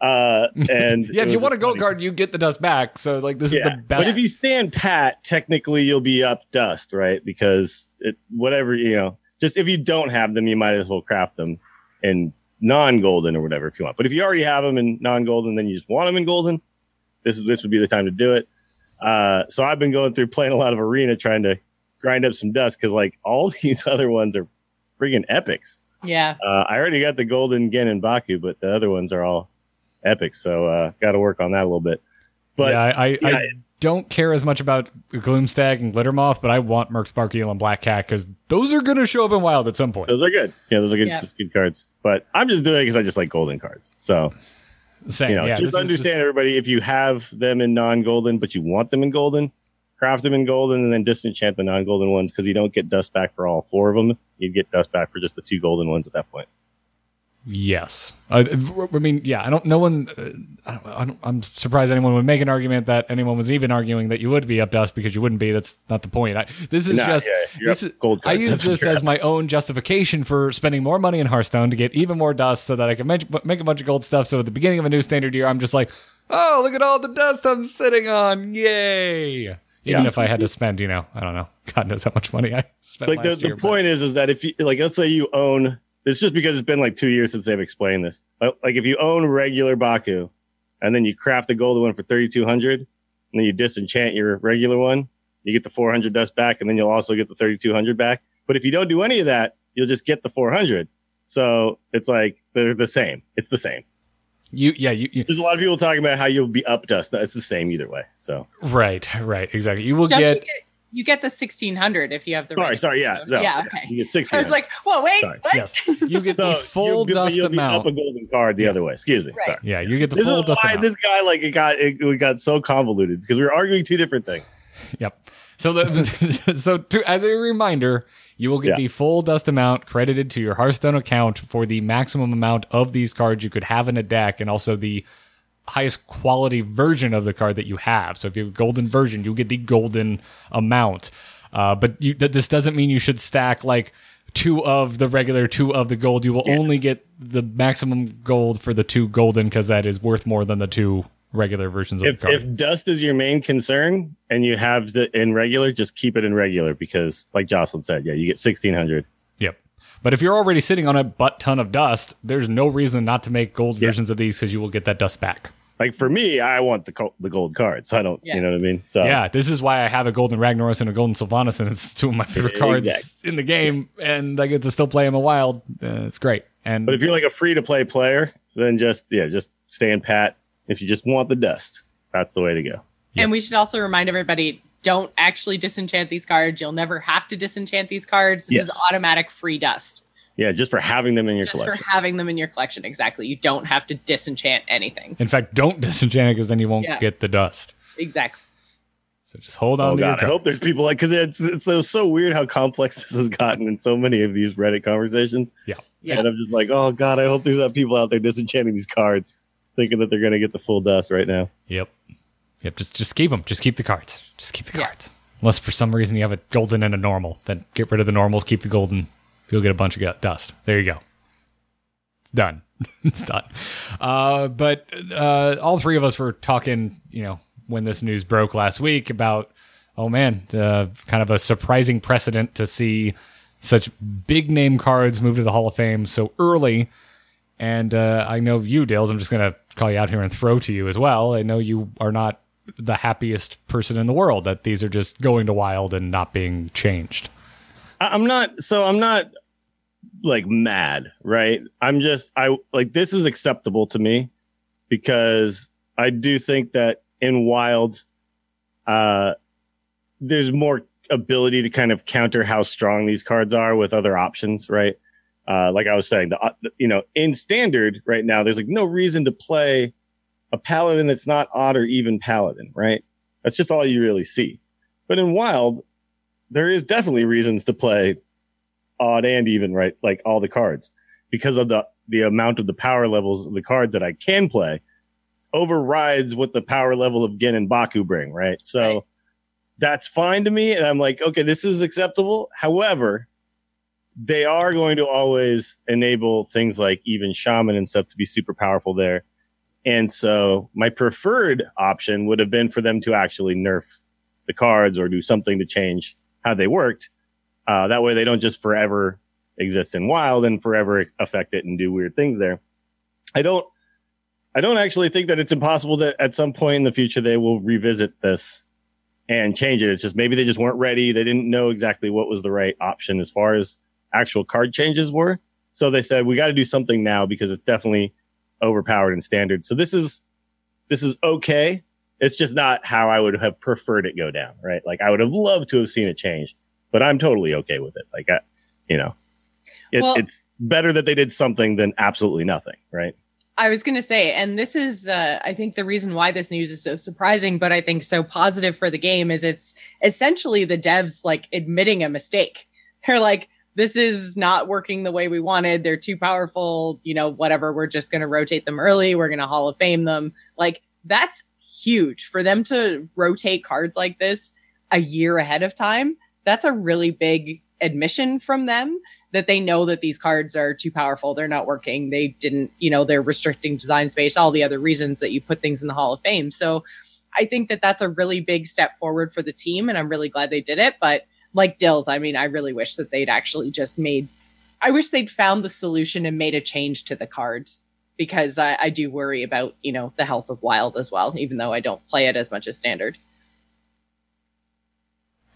Uh, and <laughs> yeah if you want a just gold funny. card you get the dust back so like this is the best But if you stand pat, technically you'll be up dust, right? Because it, whatever, you know, just if you don't have them, you might as well craft them in non golden or whatever if you want. But if you already have them in non golden, then you just want them in golden. This is this would be the time to do it. Uh, so I've been going through playing a lot of arena trying to grind up some dust because like all <laughs> these other ones are friggin' epics. Yeah. Uh, I already got the golden Genn and Baku, but the other ones are all epic. So uh, got to work on that a little bit. But yeah, I, I, yeah, I don't care as much about Gloomstag and Glittermoth, but I want Murkspark Eel and Black Cat because those are going to show up in Wild at some point. Those are good. Yeah, those are good, Yeah. just good cards. But I'm just doing it because I just like golden cards. So Same, you know, yeah, this just is- understand everybody. If you have them in non-golden, but you want them in golden, craft them in golden, and then disenchant the non-golden ones because you don't get dust back for all four of them. You'd get dust back for just the two golden ones at that point. Yes, uh, I mean, yeah. I don't. No one. Uh, I don't, I I'm surprised anyone would make an argument that anyone was even arguing that you would be up dust because you wouldn't be. That's not the point. I, this is Nah, just. yeah, this is, gold I use this as up. my own justification for spending more money in Hearthstone to get even more dust, so that I can make, make a bunch of gold stuff. So at the beginning of a new standard year, I'm just like, oh, look at all the dust I'm sitting on! Yay! Even Yeah. if I had to spend, you know, I don't know. God knows how much money I spent. like the, the year, but- point is is that if you like let's say you own this just because it's been like two years since they've explained this. Like if you own regular baku and then you craft the golden one for 3200 and then you disenchant your regular one you get the 400 dust back and then you'll also get the 3200 back. But if you don't do any of that you'll just get the 400 so it's like they're the same. It's the same. You, yeah, you, you there's a lot of people talking about how you'll be up dust it's the same either way so. Right, right, exactly. You will Don't get. you get you get the sixteen hundred if you have the sorry right- sorry yeah no, yeah, okay. you get I was like, whoa, wait, Sorry. what? Yes, you get <laughs> So the full you'll, dust you'll be amount. up a golden card the other way. Excuse me. Right. Sorry. yeah, you get the This full is dust why amount. this guy like it got it, it got so convoluted because we were arguing two different things. Yep. So the, <laughs> so to, as a reminder, you will get Yeah. the full dust amount credited to your Hearthstone account for the maximum amount of these cards you could have in a deck, and also the highest quality version of the card that you have. So if you have a golden version, you get the golden amount. Uh, but you, th- this doesn't mean you should stack like two of the regular, two of the gold. You will only get the maximum gold for the two golden because that is worth more than the two regular versions of If, the card. if dust is your main concern and you have the in regular, just keep it in regular because, like Jocelyn said, yeah, you get sixteen hundred. Yep. But if you're already sitting on a butt ton of dust, there's no reason not to make gold versions of these because you will get that dust back. Like for me, I want the co- the gold cards. I don't, Yeah. you know what I mean? So Yeah, this is why I have a golden Ragnaros and a golden Sylvanas, and it's two of my favorite cards Exactly. in the game, and I get to still play them a wild. Uh, it's great. And But if you're like a free to play player, then just yeah, just stand pat. If you just want the dust, that's the way to go. And we should also remind everybody don't actually disenchant these cards. You'll never have to disenchant these cards. This Yes. is automatic free dust. Yeah, just for having them in your collection. Just collection. for having them in your collection. Exactly. You don't have to disenchant anything. in fact, don't disenchant it because then you won't Yeah. get the dust. Exactly. So just hold on Oh to your god, I card. hope there's people like because it's it's so so weird how complex <laughs> this has gotten in so many of these Reddit conversations. Yeah. Yeah. And I'm just like, oh god, I hope there's not people out there disenchanting these cards, thinking that they're gonna get the full dust right now. Yep. Yep. Just just keep them. Just keep the cards. Just keep the Yeah. cards. Unless for some reason you have a golden and a normal, then get rid of the normals. Keep the golden. You'll get a bunch of dust. There you go. It's done. <laughs> it's done. Uh, but uh, all three of us were talking, you know, when this news broke last week about, oh man, uh, kind of a surprising precedent to see such big name cards move to the Hall of Fame so early. And uh, I know you, Dales. I'm just going to call you out here and throw to you as well. I know you are not the happiest person in the world that these are just going to wild and not being changed. I'm not. So I'm not like mad, right? I'm just. I like this is acceptable to me because I do think that in wild, uh, there's more ability to kind of counter how strong these cards are with other options, right? Uh, like I was saying, the, uh, the you know in standard right now, there's like no reason to play a paladin that's not odd or even paladin, right? That's just all you really see. But in wild, there is definitely reasons to play odd and even, right? Like all the cards because of the, the amount of the power levels of the cards that I can play overrides what the power level of Genn and Baku bring, right? So Right. that's fine to me. And I'm like, okay, this is acceptable. However, they are going to always enable things like even shaman and stuff to be super powerful there. And so my preferred option would have been for them to actually nerf the cards or do something to change how they worked. Uh, that way they don't just forever exist in wild and forever affect it and do weird things there. I don't, I don't actually think that it's impossible that at some point in the future they will revisit this and change it. It's just maybe they just weren't ready. They didn't know exactly what was the right option as far as actual card changes were. So they said, we got to do something now because it's definitely overpowered in standard. So this is, this is okay. It's just not how I would have preferred it go down, right? Like I would have loved to have seen it change, but I'm totally okay with it. Like, I, you know, it, Well- it's better that they did something than absolutely nothing, right? I was going to say, and this is, uh, I think, the reason why this news is so surprising, but I think so positive for the game is it's essentially the devs like admitting a mistake. <laughs> They're like, this is not working the way we wanted. They're too powerful. You know, whatever. We're just going to rotate them early. We're going to Hall of Fame them. Like, that's huge for them to rotate cards like this a year ahead of time. That's a really big admission from them that they know that these cards are too powerful. They're not working. They didn't, you know, they're restricting design space, all the other reasons that you put things in the Hall of Fame. So I think that that's a really big step forward for the team. And I'm really glad they did it. But like Dills, I mean, I really wish that they'd actually just made, I wish they'd found the solution and made a change to the cards because I, I do worry about, you know, the health of Wild as well, even though I don't play it as much as standard.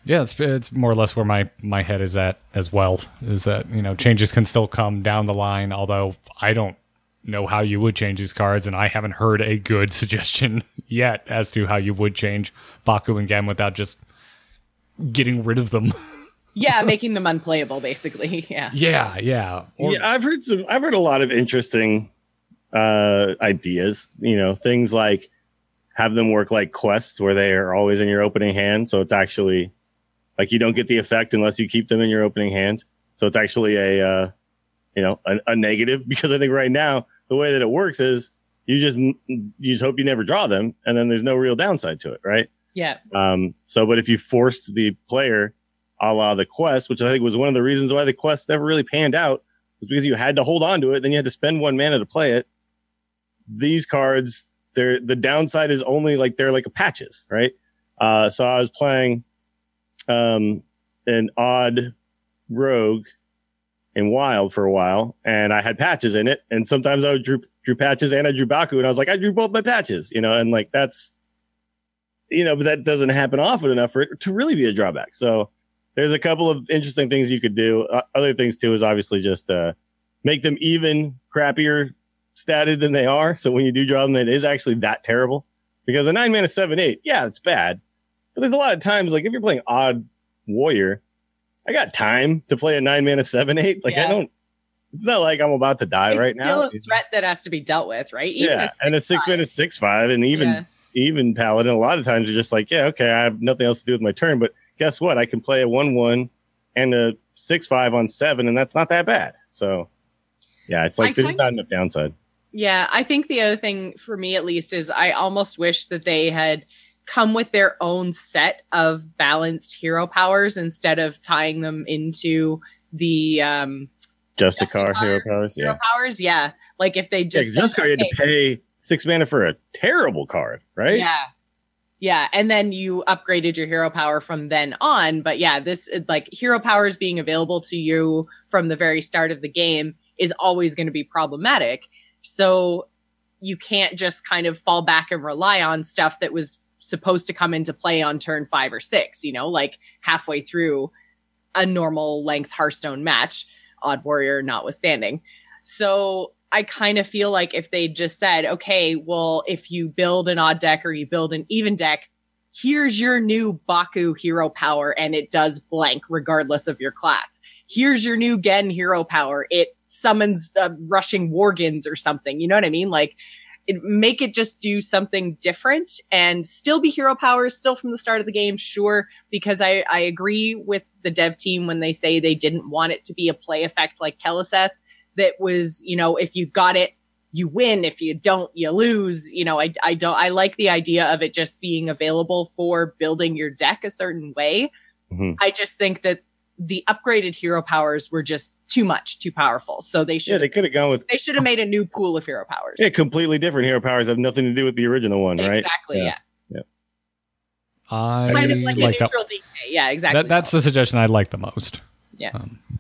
Yeah, it's it's more or less where my my head is at as well. Is that you know changes can still come down the line, although I don't know how you would change these cards, and I haven't heard a good <laughs> suggestion yet as to how you would change Baku and Genn without just getting rid of them. <laughs> Yeah, making them unplayable, basically. <laughs> Yeah. yeah, yeah. Or- yeah, I've heard some. I've heard a lot of interesting uh, ideas. You know, things like have them work like quests where they are always in your opening hand. So it's actually like you don't get the effect unless you keep them in your opening hand. So it's actually a uh, you know a, a negative <laughs> because I think right now the way that it works is you just you just hope you never draw them, and then there's no real downside to it, right? Yeah. Um, so, but if you forced the player a la the quest, which I think was one of the reasons why the quest never really panned out, was because you had to hold on to it, then you had to spend one mana to play it. These cards, they're the downside is only like they're like patches, right? Uh, so I was playing um an odd rogue in wild for a while, and I had patches in it, and sometimes I would drew drew patches and I drew Baku, and I was like, I drew both my patches, you know, and like that's you know, but that doesn't happen often enough for it to really be a drawback. So there's a couple of interesting things you could do. Uh, other things too is obviously just uh, make them even crappier statted than they are. So when you do draw them, it is actually that terrible because a nine mana seven eight, yeah, it's bad. But there's a lot of times like if you're playing odd warrior, I got time to play a nine mana seven eight. Like I don't. It's not like I'm about to die It's right still now. a threat that has to be dealt with, right? Even yeah, and a six five. mana six five, and even Yeah. even paladin. A lot of times you're just like, yeah, okay, I have nothing else to do with my turn. But guess what? I can play a one one and a six five on seven, and that's not that bad. So yeah, it's like I there's not enough downside. Yeah, I think the other thing for me at least is I almost wish that they had come with their own set of balanced hero powers instead of tying them into the um Just a car, hero powers. hero Yeah. powers. Yeah, like if they Yeah, just said, just car, you had to pay six mana for a terrible card, right? Yeah. Yeah, and then you upgraded your hero power from then on. But yeah, this like hero powers being available to you from the very start of the game is always going to be problematic. So you can't just kind of fall back and rely on stuff that was supposed to come into play on turn five or six, you know, like halfway through a normal length Hearthstone match, Odd Warrior notwithstanding. So I kind of feel like if they just said, okay, well, if you build an odd deck or you build an even deck, here's your new Baku hero power and it does blank regardless of your class. Here's your new Genn hero power. It summons uh, rushing worgens or something. You know what I mean? Like, it, make it just do something different and still be hero powers, still from the start of the game, sure. Because I, I agree with the dev team when they say they didn't want it to be a play effect like Keleseth that was, you know, if you got it, you win. If you don't, you lose. You know, I, I don't, I like the idea of it just being available for building your deck a certain way. Mhm. I just think that the upgraded hero powers were just too much, too powerful. So they should. Yeah, should, they could have gone with they should have made a new pool of hero powers. yeah, completely different hero powers have nothing to do with the original one, right? Exactly. Yeah. Yeah. I Kind of like, like a that. neutral DK. Yeah, exactly. that. That's the suggestion I like the most. Yeah. Um, yeah.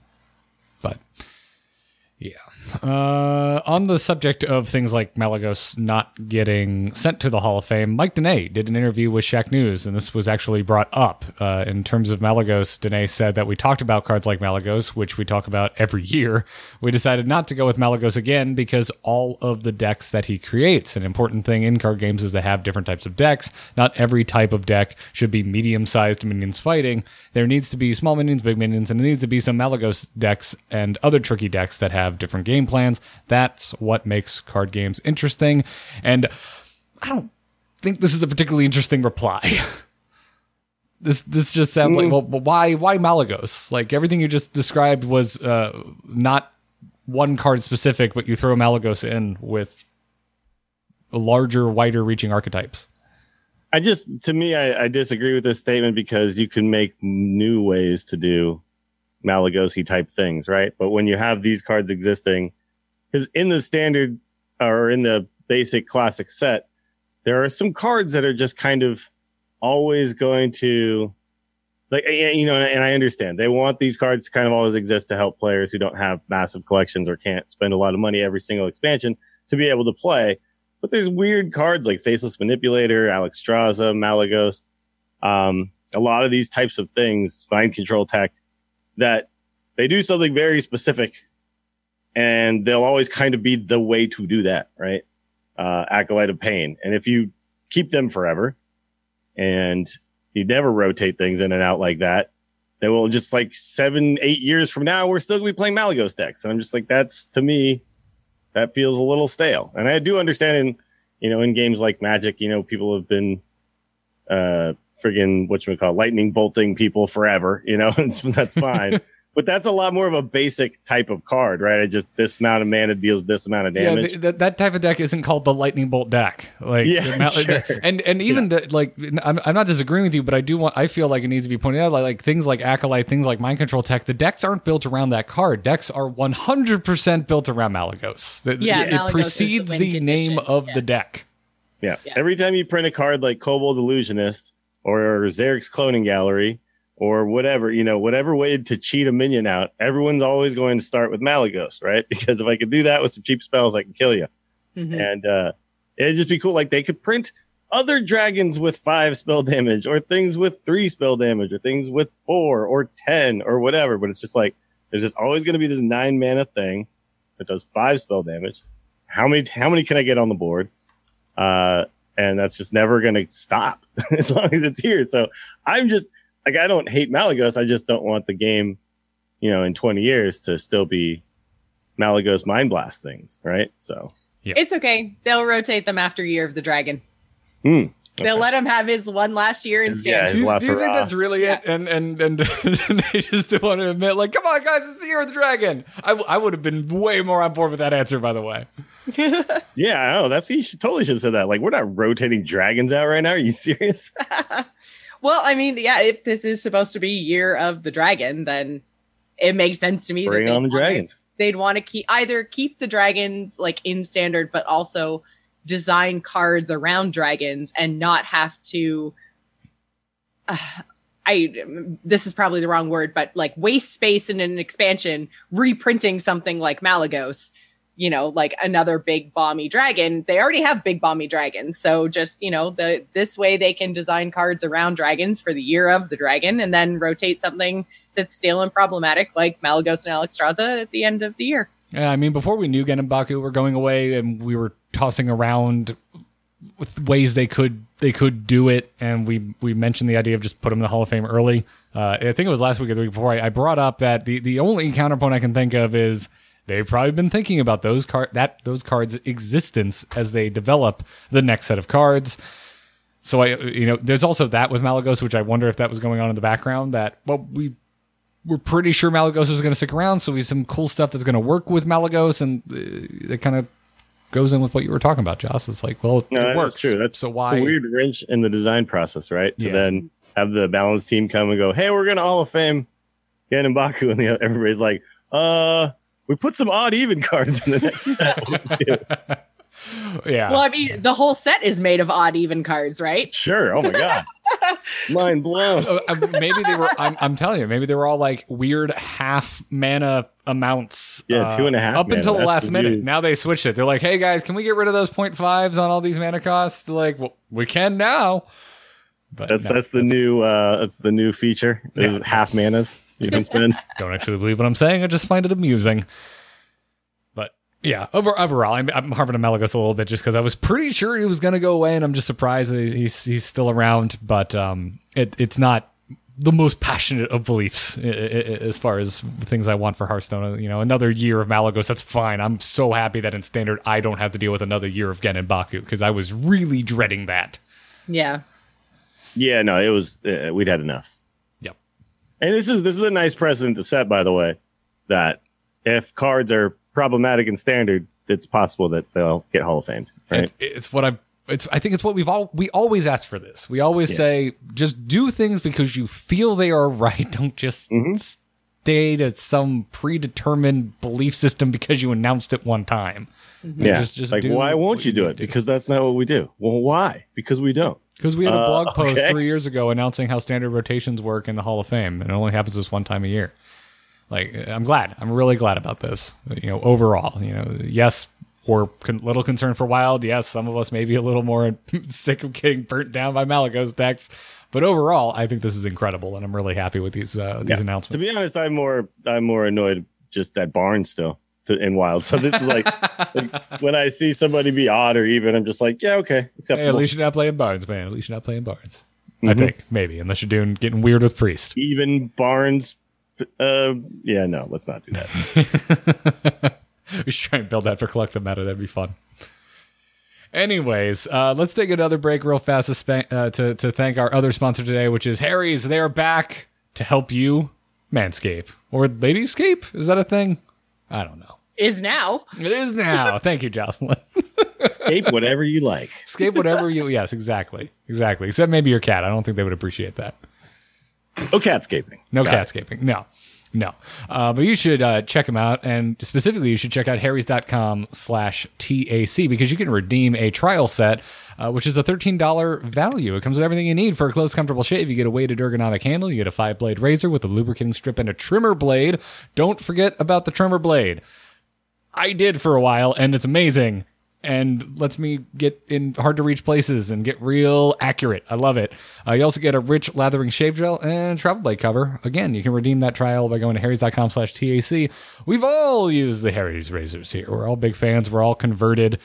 Uh, on the subject of things like Malygos not getting sent to the Hall of Fame, Mike Donais did an interview with Shacknews, and this was actually brought up uh, in terms of Malygos. Donais said that we talked about cards like Malygos, which we talk about every year. We decided not to go with Malygos again because all of the decks that he creates, an important thing in card games is to have different types of decks. Not every type of deck should be medium sized minions fighting. There needs to be small minions, big minions, and there needs to be some Malygos decks and other tricky decks that have different game plans. That's what makes card games interesting. And I don't think this is a particularly interesting reply. <laughs> this this just sounds like well, well, why why Malygos? Like everything you just described was uh, not one card specific, but you throw Malygos in with larger, wider reaching archetypes. I just, to me, I, I disagree with this statement because you can make new ways to do Malagosi type things, right? But when you have these cards existing, because in the standard or in the basic classic set, there are some cards that are just kind of always going to, like, you know, and I understand they want these cards to kind of always exist to help players who don't have massive collections or can't spend a lot of money every single expansion to be able to play. But there's weird cards like Faceless Manipulator, Alex Straza, Malygos, um, a lot of these types of things, mind control tech, that they do something very specific and they'll always kind of be the way to do that, right? Uh, Acolyte of Pain. And if you keep them forever and you never rotate things in and out like that, they will just like seven, eight years from now, we're still gonna be playing Malygos decks. And I'm just like, that's to me, that feels a little stale. And I do understand in, you know, in games like Magic, you know, people have been, uh, friggin' what you call lightning bolting people forever, you know, <laughs> and so that's <laughs> fine. but that's a lot more of a basic type of card, right? I just this amount of mana deals this amount of Yeah, damage. th- that that type of deck isn't called the lightning bolt deck. Like, Yeah, the Mal- <laughs> sure. and and even the, like, I'm, I'm not disagreeing with you, but I do want. I feel like it needs to be pointed out, like, like things like acolyte, things like mind control tech. The decks aren't built around that card. Decks are 100 percent built around Malygos. The- Yeah, it, Malygos is the precedes win the, name of Yeah. the deck. Yeah. Yeah. Every time you print a card like Kobold Illusionist or Zerek's Cloning Gallery or whatever, you know, whatever way to cheat a minion out, everyone's always going to start with Malygos, right? <laughs> Because if I could do that with some cheap spells, I can kill you. Mhm. And uh, it'd just be cool. Like they could print other dragons with five spell damage or things with three spell damage or things with four or 10 or whatever. But it's just like, there's just always going to be this nine mana thing that does five spell damage. How many, how many can I get on the board? Uh, and that's just never going to stop <laughs> as long as it's here. So I'm just like, I don't hate Malygos. I just don't want the game, you know, in 20 years to still be Malygos mind blast things. Right. So, It's okay. They'll rotate them after Year of the Dragon. hmm. They'll let him have his one last year in Yeah, standard. his Do, last do you think that's really it? And and <laughs> and they just don't want to admit, like, come on, guys, it's the year of the dragon. I, w- I would have been way more on board with that answer, by the way. <laughs> Yeah, I know. That's he should, totally should have said that. Like, we're not rotating dragons out right now. Are you serious? <laughs> well, I mean, yeah, if this is supposed to be Year of the Dragon, then it makes sense to me. Bring they on the wanted- dragons. they'd want to keep either keep the dragons like in standard, but also design cards around dragons and not have to. Uh, I this is probably the wrong word, but like waste space in an expansion, reprinting something like Malygos, you know, like another big bomby dragon. They already have big bomby dragons, so just you know, the this way they can design cards around dragons for the year of the dragon, and then rotate something that's stale and problematic like Malygos and Alexstrasza at the end of the year. Yeah, I mean, before we knew Genn and Baku were going away, and we were tossing around with ways they could they could do it, and we we mentioned the idea of just put them in the Hall of Fame early. Uh, I think it was last week or the week before. I, I brought up that the the only counterpoint I can think of is they've probably been thinking about those card that those cards' existence as they develop the next set of cards. So I, you know, there's also that with Malygos, which I wonder if that was going on in the background. That well, we we're pretty sure Malygos is going to stick around, so we have some cool stuff that's going to work with Malygos, and uh, it kind of goes in with what you were talking about, Joss. It's like, well, No, it works. true. That's so it's why? a weird wrench in the design process, right? To Yeah. then have the balance team come and go, "Hey, we're gonna Hall of Fame Genn Baku," and the, everybody's like, "Uh, we put some odd even cards in the next <laughs> set." <laughs> Yeah, Well, I mean, the whole set is made of odd even cards, right? sure. Oh my god, <laughs> mind blown. Uh, uh, maybe they were. I'm, I'm telling you, maybe they were all like weird half mana amounts. Yeah, uh, two and a half up mana, until the that's last the minute. Now they switched it. They're like, hey guys, can we get rid of those point fives on all these mana costs? They're like, well, we can now. But That's no, that's the new uh that's the new feature. is Yeah. half manas you can spend. <laughs> don't actually believe what I'm saying. I just find it amusing. But yeah, over, overall, I'm, I'm harping on Malygos a little bit just because I was pretty sure he was going to go away, and I'm just surprised that he's he's still around. But um, it, it's not the most passionate of beliefs i- i- i- as far as things I want for Hearthstone. You know, another year of Malygos, that's fine. I'm so happy that in Standard I don't have to deal with another year of Genn and Baku because I was really dreading that. Yeah. Yeah, no, it was uh, we'd had enough. Yep. And this is this is a nice precedent to set, by the way, that if cards are problematic and standard, it's possible that they'll get Hall of Fame. Right? It, it's what I. It's. I think it's what we've all. We always ask for this. We always say, just do things because you feel they are right. <laughs> Don't just Mm-hmm. stay to some predetermined belief system because you announced it one time. yeah. just- just like, do why won't you you do it? do. Because that's not what we do. Well, why? Because we don't. Because we had a Uh, blog post okay. three years ago announcing how standard rotations work in the Hall of Fame, and it only happens this one time a year. Like, I'm glad. I'm really glad about this. You know, overall, you know, yes, we're a little concerned for Wild. Yes, some of us may be a little more <laughs> sick of getting burnt down by Malygos decks. But overall, I think this is incredible, and I'm really happy with these uh, these To announcements. To be honest, I'm more I'm more annoyed just at Barnes still to, in Wild. So this is like, <laughs> like, when I see somebody be odd or even, I'm just like, yeah, okay, Hey, at least you're not playing Barnes, man. At least you're not playing Barnes. I Mhm. think maybe, unless you're doing getting weird with Priest. even Barnes. Uh, yeah, no, let's not do that. <laughs> we should try and build that for collective meta. That'd be fun. Anyways, uh, let's take another break real fast to, spa- uh, to to thank our other sponsor today, which is Harry's. They are back to help you manscape or ladiescape. Is that a thing? I don't know. Is now. It is now. <laughs> Thank you, Jocelyn. Escape whatever you like. Escape whatever you. Yes, exactly, exactly. Except maybe your cat. I don't think they would appreciate that. No catscaping. No Got it. catscaping. No. No. Uh, but you should uh, check them out. And specifically, you should check out harrys.com slash TAC because you can redeem a trial set, uh, which is a $13 value. It comes with everything you need for a close, comfortable shave. You get a weighted ergonomic handle, you get a five blade razor with a lubricating strip and a trimmer blade. Don't forget about the trimmer blade. I did for a while, and it's amazing. And lets me get in hard to reach places and get real accurate. I love it. Uh, you also get a rich lathering shave gel and travel blade cover. Again, you can redeem that trial by going to harrys.com slash TAC. We've all used the Harry's razors here. We're all big fans. We're all converted.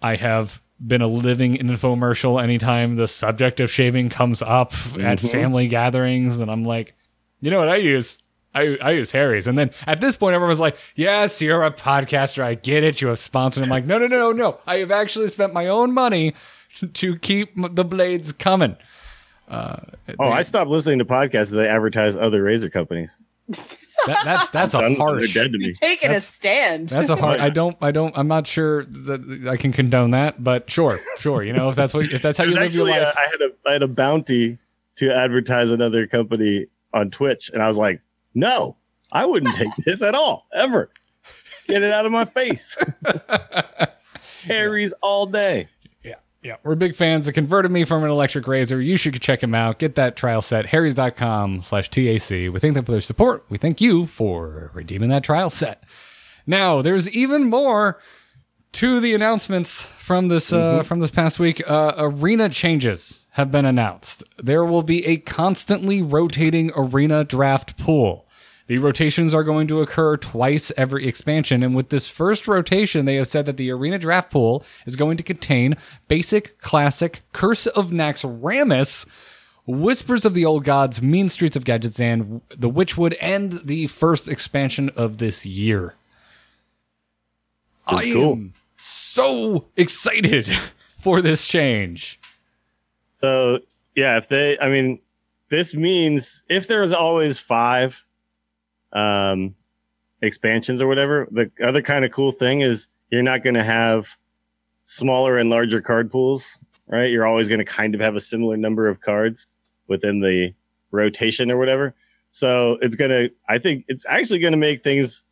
I have been a living infomercial anytime the subject of shaving comes up at family gatherings. And I'm like, you know what I use? I, I use Harry's. And then at this point, everyone's like, yes, you're a podcaster. I get it. You have sponsored. I'm like, no, no, no, no, no. I have actually spent my own money <laughs> to keep the blades coming. Uh, Oh, I stopped listening to podcasts that they advertise other razor companies. that, that's, that's a Done- harsh. They're dead to me. You're taking a stand. That's a hard. I don't. I don't. I'm not sure that I can condone that, but sure, sure. You know, if that's what, if that's how you There's live your actually, life. uh, I had a I had a bounty to advertise another company on Twitch, and I was like, no, I wouldn't take <laughs> this at all, ever. Get it out of my face. <laughs> Harry's all day. Yeah, yeah. We're big fans. It converted me from an electric razor. You should check him out. Get that trial set. Harry's.com slash TAC. We thank them for their support. We thank you for redeeming that trial set. Now, there's even more to the announcements from this uh, from this past week. Uh, arena changes have been announced. There will be a constantly rotating arena draft pool. The rotations are going to occur twice every expansion, and with this first rotation, they have said that the arena draft pool is going to contain basic, classic, Curse of Naxxramas, Whispers of the Old Gods, Mean Streets of Gadgetzan, the Witchwood, and the first expansion of this year. That's I cool. am so excited <laughs> for this change. So yeah, if they, I mean, this means if there's always five um expansions or whatever, the other kind of cool thing is you're not going to have smaller and larger card pools, right? You're always going to kind of have a similar number of cards within the rotation or whatever. So it's going to, I think it's actually going to make things,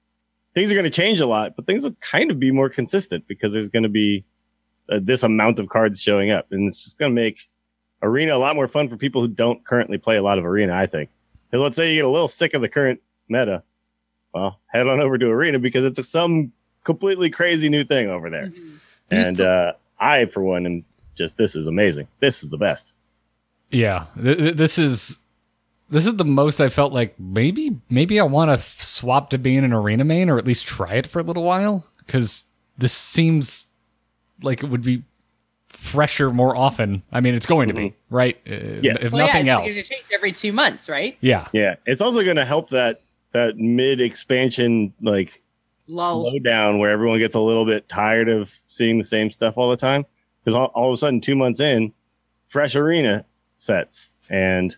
things are going to change a lot, but things will kind of be more consistent because there's going to be uh, this amount of cards showing up and it's just going to make arena a lot more fun for people who don't currently play a lot of arena, I think. And let's say you get a little sick of the current meta. Well, head on over to arena because it's a, some completely crazy new thing over there. These And th- uh, I, for one, am just this is amazing. This is the best. Yeah, th- th- this is this is the most I felt like maybe maybe I want to f- swap to being an arena main or at least try it for a little while because this seems like it would be fresher more often. I mean, it's going to be right. Uh, Yes. If Well, nothing yeah, else, it's going to change every two months, right? yeah, Yeah, it's also going to help that that mid expansion like Lol. slow down where everyone gets a little bit tired of seeing the same stuff all the time. Because all, all of a sudden, two months in, fresh arena sets. And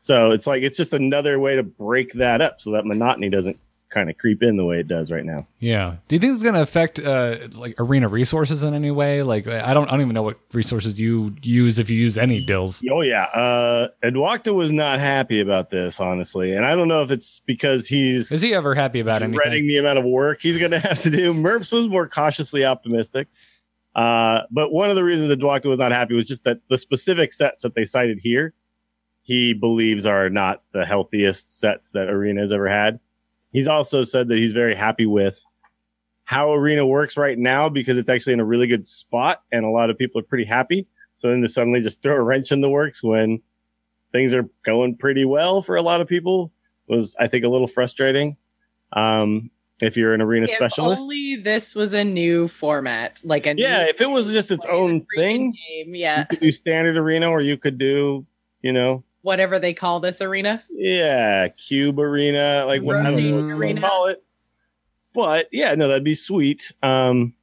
so it's like, it's just another way to break that up so that monotony doesn't kind of creep in the way it does right now. yeah. Do you think it's going to affect uh, like arena resources in any way? Like, I don't, I don't even know what resources you use if you use any dills. Oh, yeah. Uh, ADwCTA was not happy about this, honestly. And I don't know if it's because he's. Is he ever happy about anything? dreading the amount of work he's going <laughs> to have to do. Merps was more cautiously optimistic. Uh, but one of the reasons that Dwakta was not happy was just that the specific sets that they cited here, he believes are not the healthiest sets that Arena has ever had. He's also said that he's very happy with how Arena works right now because it's actually in a really good spot and a lot of people are pretty happy. So then to suddenly just <laughs> throw a wrench in the works when things are going pretty well for a lot of people was, I think, a little frustrating. Um, if you're an arena If specialist. only this was a new format, like a Yeah, if it was just its own thing, game, yeah, you could do standard arena or you could do, you know, whatever they call this arena. yeah, cube arena, like what, I don't know what you call it. But yeah, no, that'd be sweet. Um,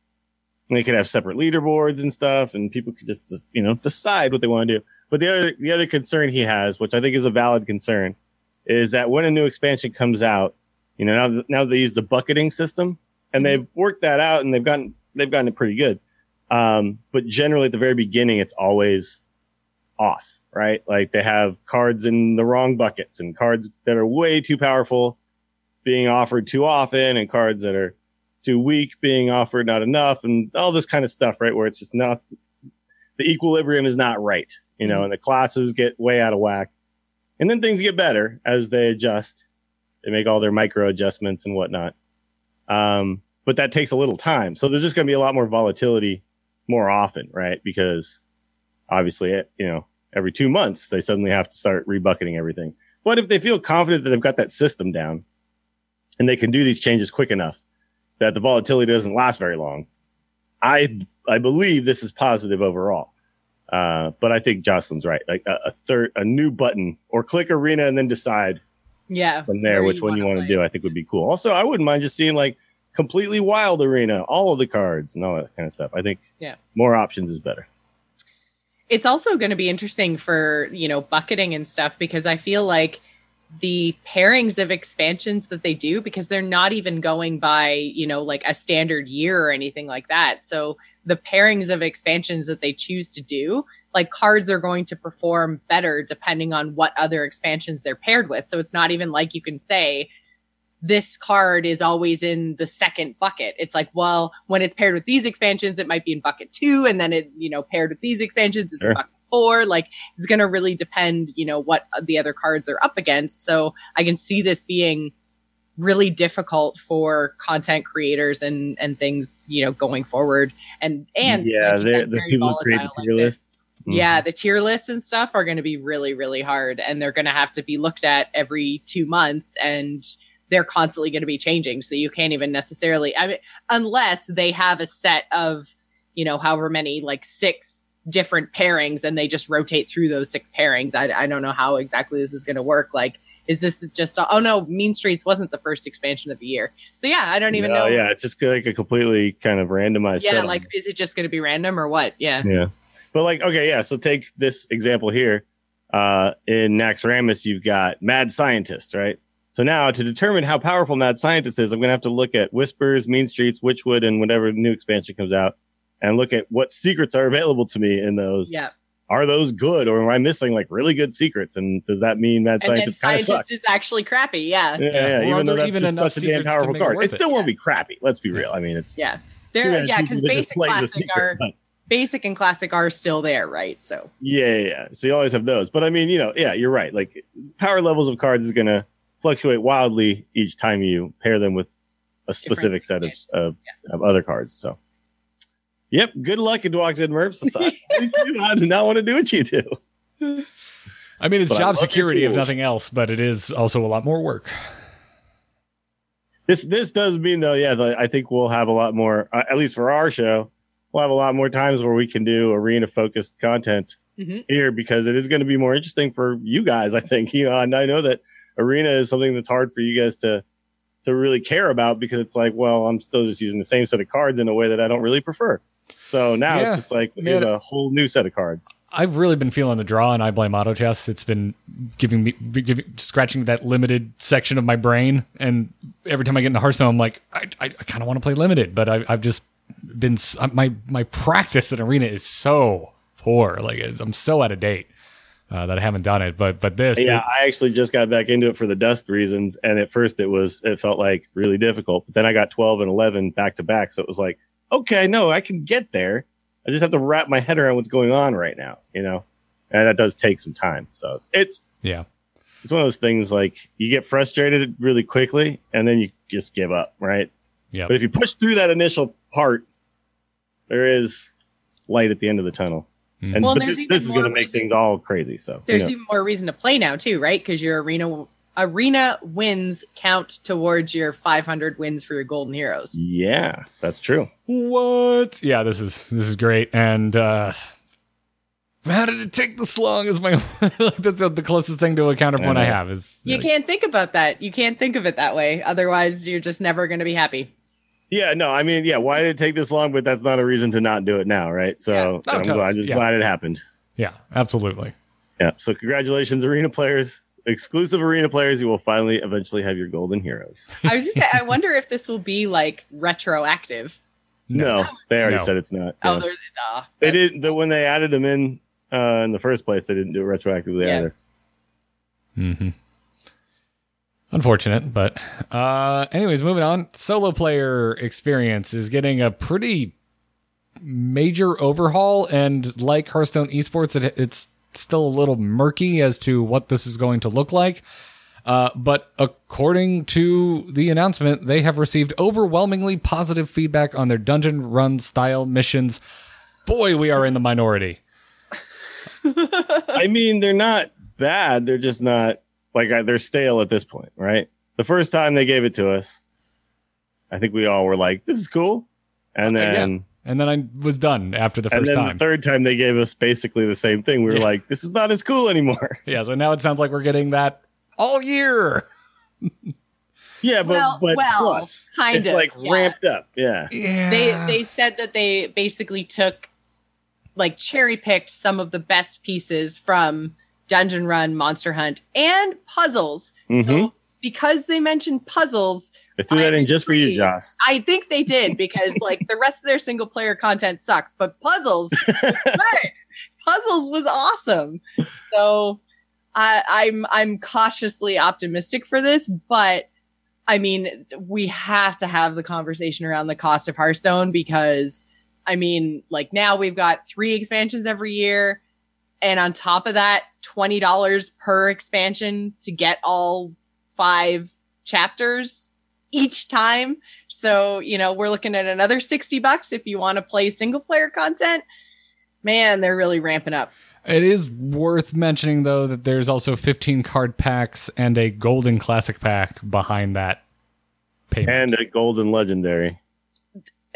they could have separate leaderboards and stuff, and people could just, just you know decide what they want to do. But the other the other concern he has, which I think is a valid concern, is that when a new expansion comes out, you know now th- now they use the bucketing system, and they've worked that out, and they've gotten they've gotten it pretty good. Um, but generally at the very beginning, it's always off, right? Like they have cards in the wrong buckets and cards that are way too powerful being offered too often and cards that are too weak being offered not enough and all this kind of stuff, right? Where it's just not the equilibrium is not right, you know, and the classes get way out of whack. And then things get better as they adjust. They make all their micro adjustments and whatnot. Um, but that takes a little time. So there's just going to be a lot more volatility more often, right? Because obviously, it, you know, every two months they suddenly have to start rebucketing everything. But if they feel confident that they've got that system down and they can do these changes quick enough that the volatility doesn't last very long, I I believe this is positive overall. Uh, but I think Jocelyn's right. Like a, a third, a new button or click arena and then decide Yeah, from there which one you want to do. I think would be cool. Also, I wouldn't mind just seeing like completely wild arena, all of the cards and all that kind of stuff. I think Yeah. more options is better. It's also going to be interesting for you know bucketing and stuff because i feel like the pairings of expansions that they do because they're not even going by you know like a standard year or anything like that. So the pairings of expansions that they choose to do like cards are going to perform better depending on what other expansions they're paired with. So it's not even like you can say this card is always in the second bucket. It's like, well, when it's paired with these expansions, it might be in bucket two, and then it, you know, paired with these expansions, it's Sure. in bucket four. Like, it's going to really depend, you know, what the other cards are up against. So I can see this being really difficult for content creators and and things, you know, going forward. And and yeah, like they're the people who create like tier this. lists. Mm-hmm. Yeah, the tier lists and stuff are going to be really, really hard, and they're going to have to be looked at every two months, and they're constantly going to be changing. So you can't even necessarily, I mean, unless they have a set of, you know, however many, like six different pairings, and they just rotate through those six pairings. I, I don't know how exactly this is going to work. Like, is this just? oh no, Mean Streets wasn't the first expansion of the year. So yeah, I don't even No, know. Yeah, it's just like a completely kind of randomized. yeah, like, is it just going to be random or what? Yeah. Yeah. But like, okay, yeah. So take this example here. Uh, in Naxxramas, you've got Mad Scientist, right? So now to determine how powerful Mad Scientist is, I'm going to have to look at Whispers, Mean Streets, Witchwood, and whatever new expansion comes out and look at what secrets are available to me in those. Yeah. Are those good or am I missing like really good secrets? And does that mean Mad And Scientist kind of sucks? is actually crappy. Yeah. yeah, yeah, Or are even though there that's even just such a damn powerful make it card. It still it? won't be crappy. Let's be real. I mean, it's Yeah. too They're yeah, because basic play classic secret, are but- basic and classic are still there, right? So Yeah, yeah, yeah. So you always have those. But I mean, you know, yeah, you're right. Like power levels of cards is going to fluctuate wildly each time you pair them with a specific set of, of, of other cards. So, yep. Good luck in Dwogs and Merps. <laughs> I do not want to do what you do. <laughs> I mean, it's But job security if nothing else, but it is also a lot more work. This this does mean though, yeah. The, I think we'll have a lot more, uh, at least for our show, we'll have a lot more times where we can do arena focused content Mhm. here because it is going to be more interesting for you guys. I think you know, and I know that arena is something that's hard for you guys to to really care about because it's like, well, I'm still just using the same set of cards in a way that I don't really prefer. So now it's just like Man. here's a whole new set of cards. I've really been feeling the draw, and I blame auto chess. It's been giving me giving, scratching that limited section of my brain, and every time I get into Hearthstone, I'm like, I, I, I kind of want to play limited, but I, I've just been my my practice in arena is so poor. Like I'm so out of date uh, that I haven't done it. But but this, Yeah, I actually just got back into it for the dust reasons, and at first it was it felt like really difficult, but then I got 12 and 11 back to back, so it was like, okay, no, I can get there. I just have to wrap my head around what's going on right now, you know, and that does take some time. So it's it's yeah, it's one of those things like you get frustrated really quickly, and then you just give up, right? yeah. But if you push through that initial part, there is light at the end of the tunnel. Mm. And Well, but this, this is going to make things all crazy. So there's you know. even more reason to play now too, right? Because your arena arena wins count towards your 500 wins for your golden heroes. yeah, that's true. What? Yeah, this is this is great. And uh how did it take this long? Is my <laughs> that's the closest thing to a counterpoint I, know. have. Is You can't think about that. You can't think of it that way. Otherwise, you're just never going to be happy. Yeah, no, I mean, yeah, why did it take this long? But that's not a reason to not do it now, right? So Yeah. Oh, I'm, totally. glad, I'm just Yeah. glad it happened. yeah, absolutely. Yeah. So congratulations, arena players, exclusive arena players. You will finally eventually have your golden heroes. I was just saying, I wonder if this will be like retroactive. No, they already No. said it's not. Oh, Yeah. they're uh, they did the when they added them in uh, in the first place. They didn't do it retroactively Yeah. either. hmm Unfortunate, but uh anyways, moving on. Solo player experience is getting a pretty major overhaul, and like Hearthstone Esports, it, it's still a little murky as to what this is going to look like. Uh, but according to the announcement, they have received overwhelmingly positive feedback on their dungeon run style missions. Boy, we are in the minority. <laughs> I mean, they're not bad. They're just not like they're stale at this point, right? The first time they gave it to us, I think we all were like, "This is cool," and Okay, yeah. then And then I was done after the and first then time. the third time they gave us basically the same thing. We were Yeah. like, "This is not as cool anymore." <laughs> yeah, so now it sounds like we're getting that all year. <laughs> Yeah, but Well- but well, plus, kind it's of, like yeah. ramped up. Yeah, Yeah. they they said that they basically took like cherry picked some of the best pieces from Dungeon Run, Monster Hunt, and puzzles. So Mhm. because they mentioned puzzles, I threw that I in just for you. Joss. I think they did because like the rest of their single player content sucks, but puzzles, <laughs> puzzles was awesome. So I, I'm I'm cautiously optimistic for this, but I mean, we have to have the conversation around the cost of Hearthstone because, I mean, like now we've got three expansions every year. And on top of that, $20 per expansion to get all five chapters each time. So, you know, we're looking at another 60 bucks if you want to play single player content. Man, they're really ramping up. It is worth mentioning though that there's also 15 card packs and a golden classic pack behind that payment. And a golden legendary.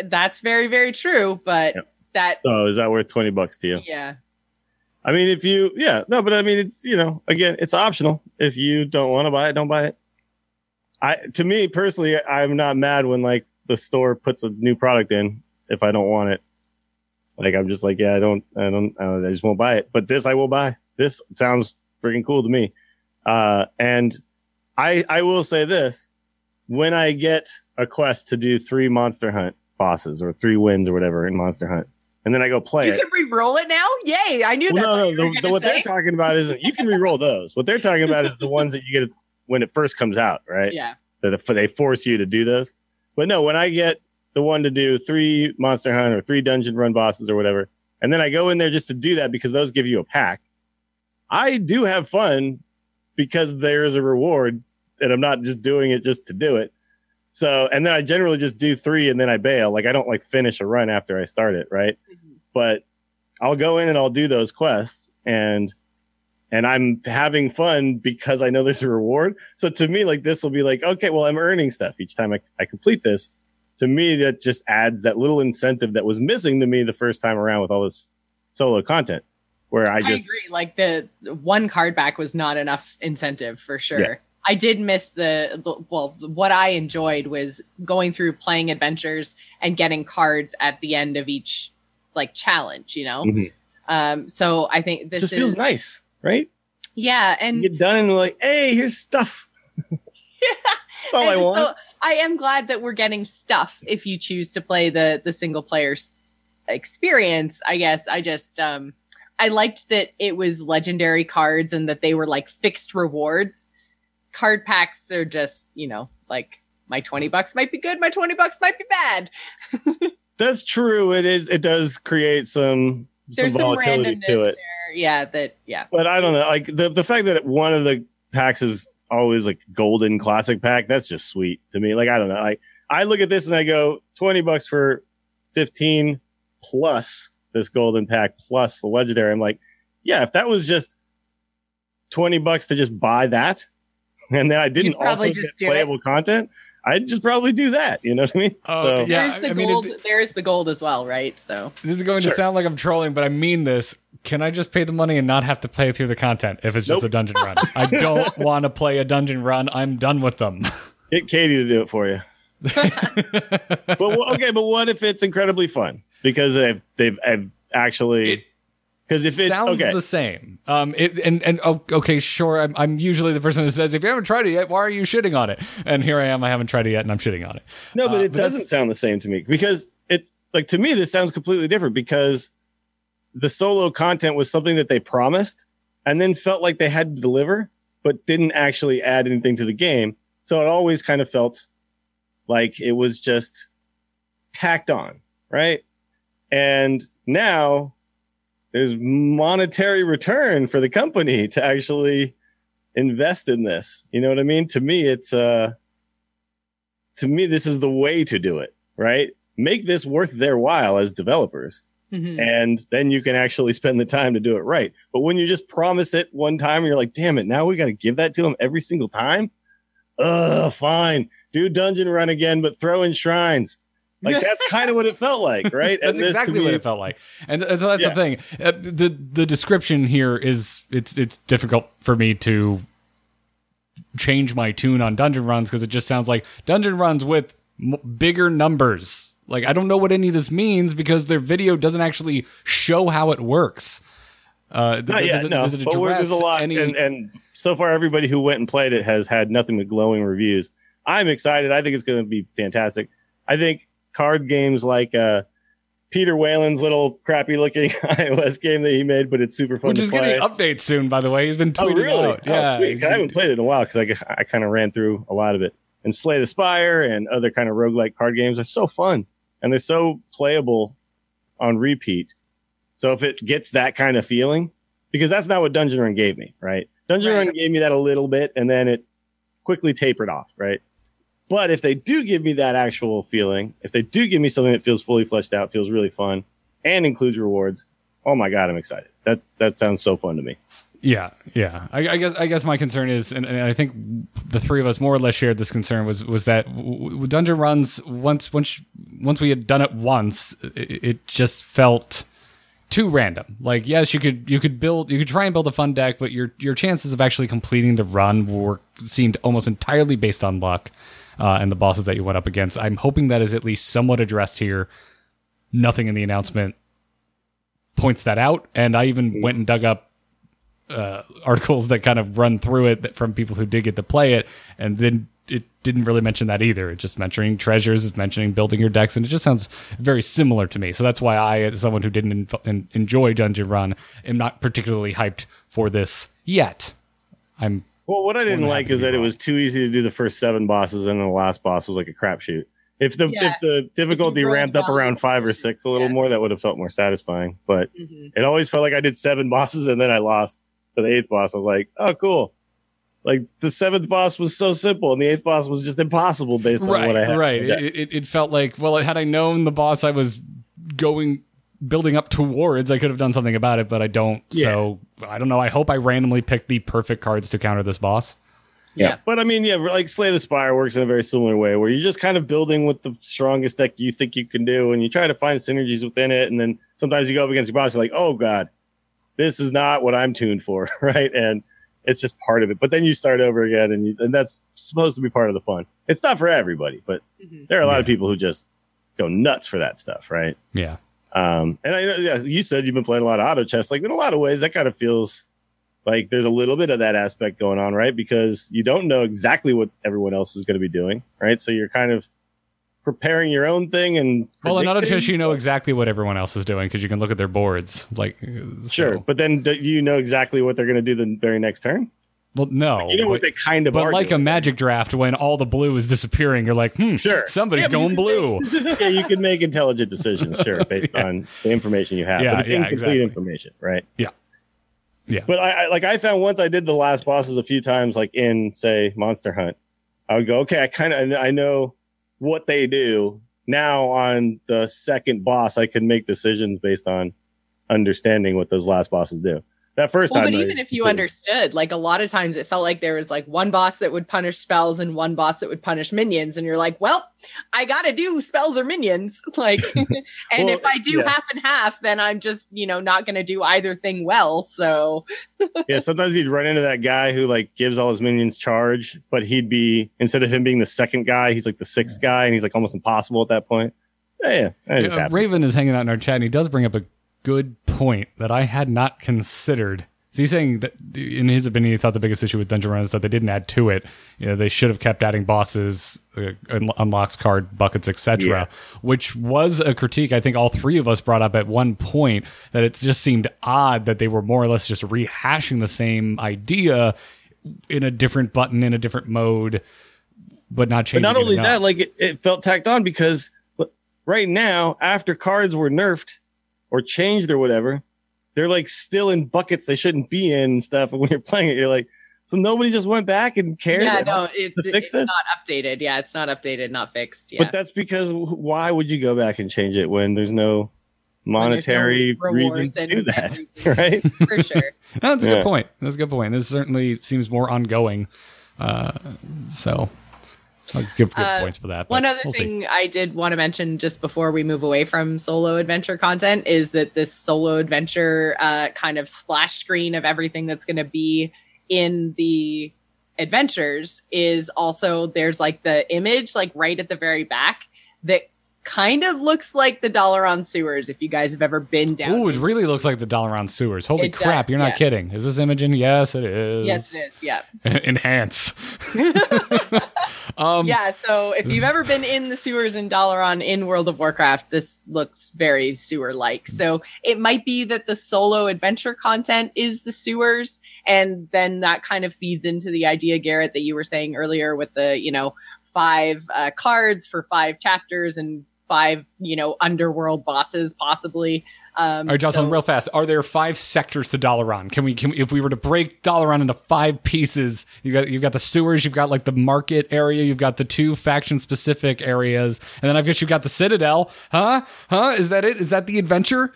That's very, very true. But Yep. that, Oh, is that worth 20 bucks to you? yeah. I mean, if you, yeah, no, but I mean, it's, you know, again, it's optional. If you don't want to buy it, don't buy it. I, to me personally, I'm not mad when like the store puts a new product in if I don't want it. Like, I'm just like, yeah, I don't, I don't, I, just won't buy it. But this I will buy. This sounds freaking cool to me. Uh, and I, I will say this when I get a quest to do three monster hunt bosses or three wins or whatever in monster hunt, and then I go play You it. can re-roll it now? Yay! I knew Well, that's what no, you no. The, the, what they're talking about isn't you can re-roll those. What they're talking about is the ones that you get when it first comes out, right? Yeah. That they force you to do those. But no, when I get the one to do three monster hunt or three dungeon run bosses or whatever, and then I go in there just to do that because those give you a pack. I do have fun because there is a reward, and I'm not just doing it just to do it. So, and then I generally just do three and then I bail. Like I don't like finish a run after I start it, right? But I'll go in and I'll do those quests and and I'm having fun because I know there's a reward. So to me, like this will be like, okay, well, I'm earning stuff each time I, I complete this. To me, that just adds that little incentive that was missing to me the first time around with all this solo content, where I I, just agree. Like the one card back was not enough incentive for sure. Yeah. I did miss the well. What I enjoyed was going through playing adventures and getting cards at the end of each like challenge. You know, Mhm. um. So I think this just is feels nice, right? yeah, You and get done and like, hey, here's stuff. yeah. <laughs> That's all I want. so I am glad that we're getting stuff if you choose to play the the single player s- experience. I guess I just um I liked that it was legendary cards and that they were like fixed rewards. Card packs are just, you know, like my 20 bucks might be good, my 20 bucks might be bad. <laughs> That's true. It is. It does create some some There's some volatility randomness to it. there. Yeah, that yeah. But I don't know. Like the the fact that one of the packs is always like golden classic pack. That's just sweet to me. Like I don't know. Like I look at this and I go twenty bucks for fifteen plus this golden pack plus the legendary. I'm like, yeah. If that was just twenty bucks to just buy that, <laughs> and then I didn't also just get do it. playable content, I'd just probably do that. You know what I mean? Oh, so yeah. There's the I mean, gold. it- there's the gold as well, right? So This is going Sure. to sound like I'm trolling, but I mean this. Can I just pay the money and not have to play through the content if it's just a dungeon run? I <laughs> don't want to play a dungeon run. I'm done with them. get Katie to do it for you. <laughs> but okay, but what if it's incredibly fun because they've they've, have actually It because if it's sounds okay, the same. Um, it, and and oh, okay, sure. I'm, I'm usually the person who says, if you haven't tried it yet, why are you shitting on it? And here I am. I haven't tried it yet, and I'm shitting on it. no, but uh, it but doesn't sound the same to me because it's like to me this sounds completely different because the solo content was something that they promised and then felt like they had to deliver, but didn't actually add anything to the game. So it always kind of felt like it was just tacked on, right? And now there's monetary return for the company to actually invest in this. You know what I mean? To me, it's uh to me, this is the way to do it, right? Make this worth their while as developers. mhm. And then you can actually spend the time to do it right. But when you just promise it one time you're like, damn it, now we got to give that to them every single time. Ugh, fine. Do dungeon run again, but throw in shrines. Like that's kind of what it felt like, <laughs> right? That's to exactly what it felt like, and, and so that's Yeah. the thing. Uh, the The description here is it's it's difficult for me to change my tune on dungeon runs because it just sounds like dungeon runs with m- bigger numbers. Like I don't know what any of this means because their video doesn't actually show how it works. Uh, Not yet, it- no. But there's a lot, any- and, and so far everybody who went and played it has had nothing but glowing reviews. I'm excited. I think it's going to be fantastic. I think card games like uh, Peter Whalen's little crappy looking <laughs> iOS game that he made, but it's super fun which to is play. getting updates soon, by the way. He's been tweeting oh, tweeting really? out. Oh, Yeah, sweet. I haven't played it in a while because I guess I kind of ran through a lot of it. and Slay the Spire and other kind of roguelike card games are so fun and they're so playable on repeat. So if it gets that kind of feeling, because that's not what Dungeon Run gave me, right? Dungeon Right. Run gave me that a little bit and then it quickly tapered off, right? But if they do give me that actual feeling, if they do give me something that feels fully fleshed out, feels really fun, and includes rewards, oh my god, I'm excited. That's that sounds so fun to me. Yeah, yeah. I, I guess I guess my concern is, and, and I think the three of us more or less shared this concern was was that w- dungeon runs once once once we had done it once, it, it just felt too random. Like yes, you could you could build you could try and build a fun deck, but your your chances of actually completing the run were seemed almost entirely based on luck uh, and the bosses that you went up against. I'm hoping that is at least somewhat addressed here. Nothing in the announcement points that out, and I even went and dug up uh, articles that kind of run through it from people who did get to play it, and then it didn't really mention that either. It's just mentioning treasures, it's mentioning building your decks, and it just sounds very similar to me. So that's why I, as someone who didn't enjoy Dungeon Run, am not particularly hyped for this yet. I'm Well, what I didn't like is to be that it was too easy to do the first seven bosses, and then the last boss was like a crapshoot. If the Yeah. if the difficulty rolled ramped up well, around five or six a little yeah. more, that would have felt more satisfying. But Mhm. it always felt like I did seven <laughs> bosses and then I lost to the eighth boss. I was like, oh, cool. Like the seventh boss was so simple, and the eighth boss was just impossible based on right, what I had. right. Yeah. It, it, it felt like well, had I known the boss I was going building up towards, I could have done something about it, but I don't. Yeah. So I don't know. I hope I randomly picked the perfect cards to counter this boss. Yeah. But I mean, yeah, like Slay the Spire works in a very similar way where you're just kind of building with the strongest deck you think you can do and you try to find synergies within it. And then sometimes you go up against your boss, you're like, oh God, this is not what I'm tuned for. <laughs> Right. And it's just part of it. But then you start over again and, you, and that's supposed to be part of the fun. It's not for everybody, but Mhm. there are a lot of people who just go nuts for that stuff. Right. Yeah. Um, and I know, yeah, you said you've been playing a lot of auto chess. Like in a lot of ways, that kind of feels like there's a little bit of that aspect going on, right? Because you don't know exactly what everyone else is going to be doing, right? So you're kind of preparing your own thing and Well, in auto chess, you know exactly what everyone else is doing because you can look at their boards. Like, uh, Sure, so- but then do you know exactly what they're going to do the very next turn? Well, no. You know what but, they kind of but like a magic draft, when all the blue is disappearing, you're like, hmm, Sure. somebody's Yeah, going blue. <laughs> yeah, you can make intelligent decisions, sure, <laughs> based on the information you have. Yeah, but it's yeah, incomplete exactly. information, right? Yeah. Yeah. But I, I like I found once I did the last bosses a few times, like in say Monster Hunt, I would go, okay, I kind of I know what they do. Now on the second boss, I can make decisions based on understanding what those last bosses do. That first Well, time, but even if you understood, like a lot of times it felt like there was like one boss that would punish spells and one boss that would punish minions. And you're like, well, I got to do spells or minions. <laughs> Like, <laughs> and Well, if I do yeah. half and half, then I'm just, you know, not going to do either thing well. So, <laughs> yeah, sometimes you'd run into that guy who like gives all his minions charge, but he'd be instead of him being the second guy, he's like the sixth guy, and he's like almost impossible at that point. Yeah, yeah, that just Uh. Raven is hanging out in our chat, and he does bring up a good point that I had not considered. So he's saying that, in his opinion, he thought the biggest issue with Dungeon Run is that they didn't add to it. You know, they should have kept adding bosses, uh, unlocks, card buckets, etc. Yeah. Which was a critique I think all three of us brought up at one point. That it just seemed odd that they were more or less just rehashing the same idea in a different button in a different mode, but not But changing. not only enough. that, like it, it felt tacked on because right now, after cards were nerfed or changed or whatever, they're like still in buckets they shouldn't be in and stuff. And when you're playing it, you're like, so nobody just went back and cared. yeah, no, it, to fix it's this? not updated. Yeah, it's not updated, not fixed. Yeah. But that's because why would you go back and change it when there's no When there's no monetary reason rewards to and do that, everything. <laughs> right? For sure. That's a Yeah. good point. That's a good point. This certainly seems more ongoing. Uh, so I'll give good Uh, points for that. One other we'll see. thing I did want to mention just before we move away from solo adventure content is that this solo adventure uh, kind of splash screen of everything that's going to be in the adventures is also there's like the image like right at the very back that kind of looks like the Dalaran sewers if you guys have ever been down Ooh, it really looks like the Dalaran sewers. Holy It crap! does, you're not yeah. kidding. Is this Imogen? Yes, it is. yes it is yeah <laughs> Enhance. <laughs> um, yeah, so if you've ever been in the sewers in Dalaran in World of Warcraft, this looks very sewer like. So it might be that the solo adventure content is the sewers, and then that kind of feeds into the idea, Garrett, that you were saying earlier with the, you know, five uh, cards for five chapters and five, you know, underworld bosses possibly. Um, All right, Jocelyn, so- real fast. Are there five sectors to Dalaran? Can we, can we, if we were to break Dalaran into five pieces, you got you've got the sewers, you've got like the market area, you've got the two faction specific areas, and then I guess you've got the Citadel. Huh? Huh? Is that it? Is that the adventure?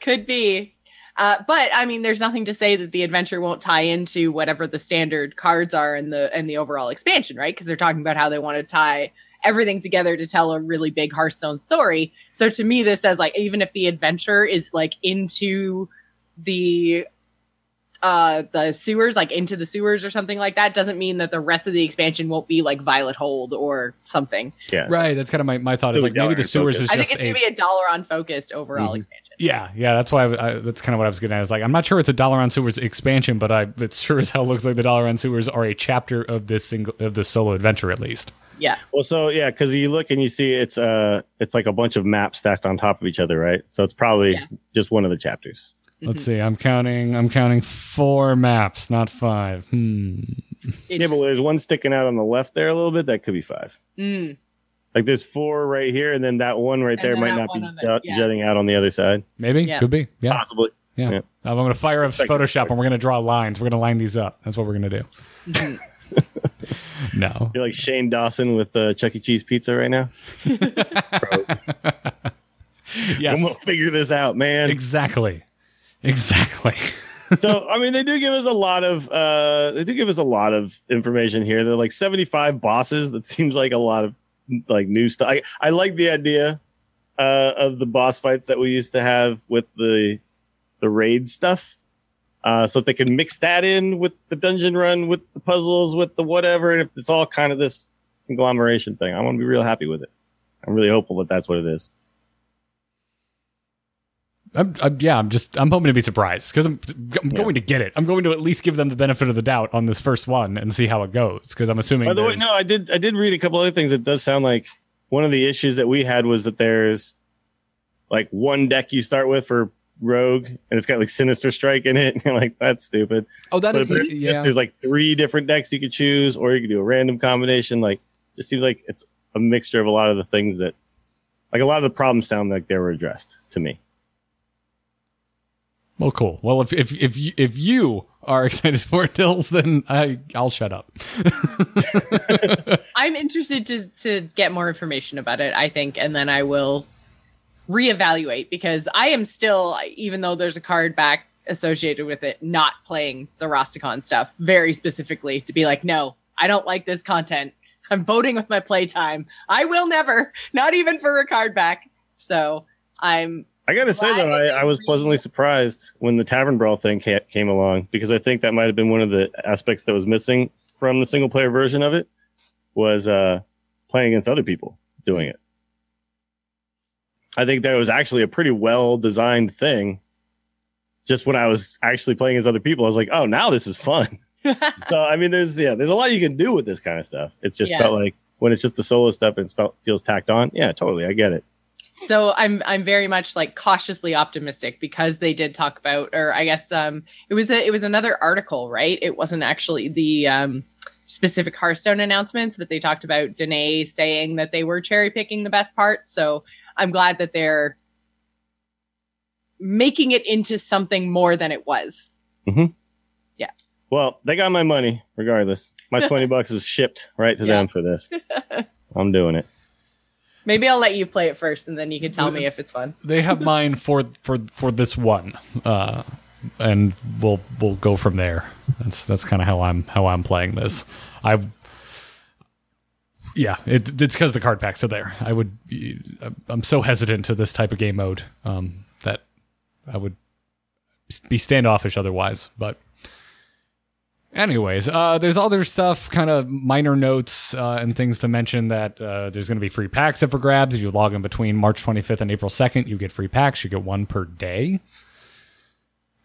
Could be. Uh, but I mean, there's nothing to say that the adventure won't tie into whatever the standard cards are in the in the overall expansion, right? Because they're talking about how they want to tie everything together to tell a really big Hearthstone story. So to me, this says like even if the adventure is like into the uh the sewers like into the sewers or something like that doesn't mean that the rest of the expansion won't be like violet hold or something Yeah. Right. That's kind of my, my thought. Is like maybe the sewers focus. is i just think it's a gonna be a Dalaran focused overall Mhm. expansion Yeah, yeah, that's why I, I, that's kind of what I was getting at. Is like I'm not sure it's a Dalaran Sewers expansion, but I it sure as hell looks like the Dalaran Sewers are a chapter of this single of this solo adventure at least. yeah Well, so yeah, because you look and you see it's uh it's like a bunch of maps stacked on top of each other, right? So it's probably Yes. just one of the chapters. Let's see. I'm counting. I'm counting four maps, not five. Hmm. It- Yeah, but there's one sticking out on the left there a little bit. That could be five. Mm. Like there's four right here, and then that one right And there might not be on the- jut- yeah. jutting out on the other side. Maybe. Yeah. Could be. Yeah. Possibly. Yeah. Yeah. I'm going to fire up Second. Photoshop and we're going to draw lines. We're going to line these up. That's what we're going to do. Mm-hmm. <laughs> no. You're like Shane Dawson with uh, Chuck E. Cheese pizza right now. <laughs> Yes. I'm gonna figure this out, man. Exactly. Exactly. <laughs> so I mean, they do give us a lot of uh, they do give us a lot of information here. They're like 75 bosses. That seems like a lot of like new stuff. I, I like the idea uh, of the boss fights that we used to have with the the raid stuff. Uh, so if they can mix that in with the dungeon run, with the puzzles, with the whatever, and if it's all kind of this conglomeration thing, I'm gonna be real happy with it. I'm really hopeful that that's what it is. I'm, I'm, yeah, I'm just I'm hoping to be surprised because I'm, I'm Yeah. going to get it. I'm going to at least give them the benefit of the doubt on this first one and see how it goes because I'm assuming. By the way, no, I did I did read a couple other things. It does sound like one of the issues that we had was that there's like one deck you start with for Rogue, and it's got like Sinister Strike in it. <laughs> And you're like, that's stupid. oh, that is, there's, yeah. there's like three different decks you could choose, or you could do a random combination. Like, just seems like it's a mixture of a lot of the things that, like, a lot of the problems sound like they were addressed to me. Well, cool. Well, if if if you, if you are <laughs> excited for it, Dills, then I I'll shut up. <laughs> I'm interested to to get more information about it. I think, and then I will reevaluate because I am still, even though there's a card back associated with it, not playing the Rastakhan stuff very specifically to be like, no, I don't like this content. I'm voting with my playtime. I will never, not even for a card back. So I'm I gotta say though, I, I was pleasantly surprised when the Tavern Brawl thing ca- came along because I think that might have been one of the aspects that was missing from the single player version of it was uh, playing against other people doing it. I think that was actually a pretty well designed thing. Just when I was actually playing against other people, I was like, "Oh, now this is fun." <laughs> so I mean, there's yeah, there's a lot you can do with this kind of stuff. It's just Yeah. felt like when it's just the solo stuff and it felt, feels tacked on. Yeah, totally, I get it. So i'm i'm very much like cautiously optimistic because they did talk about or i guess um it was a it was another article right it wasn't actually the um specific hearthstone announcements but they talked about Danae saying that they were cherry picking the best parts so i'm glad that they're making it into something more than it was Mm-hmm. Yeah. Well, they got my money regardless. My <laughs> 20 bucks is shipped right to Yeah. them for this. I'm doing it. Maybe i'll let you play it first and then you can tell me if it's fun they have <laughs> mine for for for this one, uh, and we'll we'll go from there. That's that's kind of how I'm how I'm playing this. I. Yeah, it, it's because the card packs are there. I would, be, I'm so hesitant to this type of game mode um, that I would be standoffish otherwise. But, anyways, uh, there's other stuff, kind of minor notes uh, and things to mention that uh, there's going to be free packs up for grabs. If you log in between March 25th and April 2nd, you get free packs. You get one per day.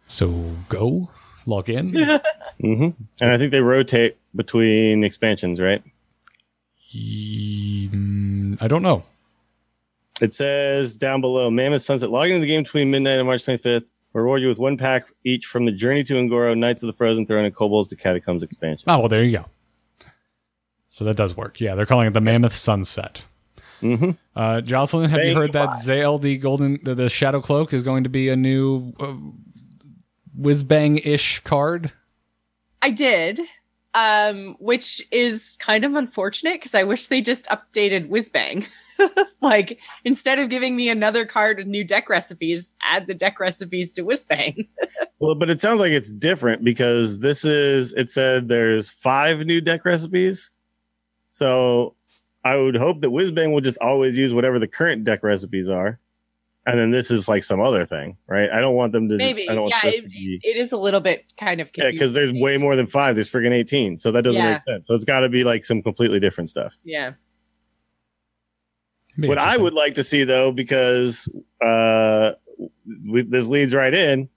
So go log in. <laughs> hmm And I think they rotate between expansions, right? Mm, I don't know. It says down below Mammoth Sunset. Log into the game between midnight and March 25th. Reward you with one pack each from the Journey to Un'Goro, Knights of the Frozen Throne, and Kobolds to Catacombs expansion. Oh, well, there you go. So that does work. Yeah, they're calling it the Mammoth Sunset. Mhm. Uh, Jocelyn, have you Thank heard that you. Zayle, the golden, the, the Shadow Cloak, is going to be a new uh, Whizbang ish card? I did, um, which is kind of unfortunate because I wish they just updated Whizbang. <laughs> <laughs> like instead of giving me another card with new deck recipes, add the deck recipes to Whizbang. <laughs> Well, but it sounds like it's different because this is it said there's five new deck recipes. So I would hope that Whizbang will just always use whatever the current deck recipes are. And then this is like some other thing, right? I don't want them to Maybe, just I don't yeah, it, be it is a little bit kind of Yeah, because there's way more than five. There's friggin' 18. So that doesn't Yeah. make sense. So it's got to be like some completely different stuff. yeah. Be What I would like to see though, because uh, we, this leads right in,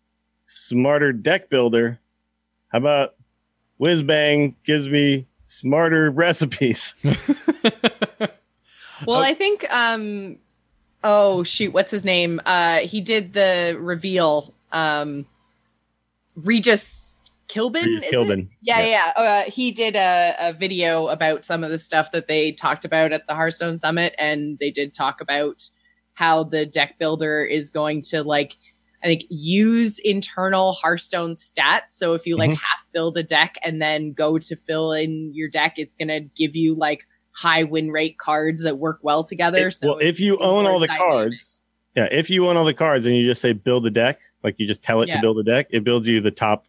smarter deck builder. How about Whizbang gives me smarter <laughs> recipes? <laughs> Well, I think um oh shoot, what's his name? Uh he did the reveal um Regis Killbin. It? Killbin. Yeah, Yeah. yeah. Uh, he did a, a video about some of the stuff that they talked about at the Hearthstone Summit, and they did talk about how the deck builder is going to like I think use internal Hearthstone stats. So if you like Mhm. half build a deck and then go to fill in your deck, it's gonna give you like high win rate cards that work well together. If- so well, if you own all the dynamic. cards, yeah, if you own all the cards and you just say build a deck, like you just tell it Yeah. to build a deck, it builds you the top,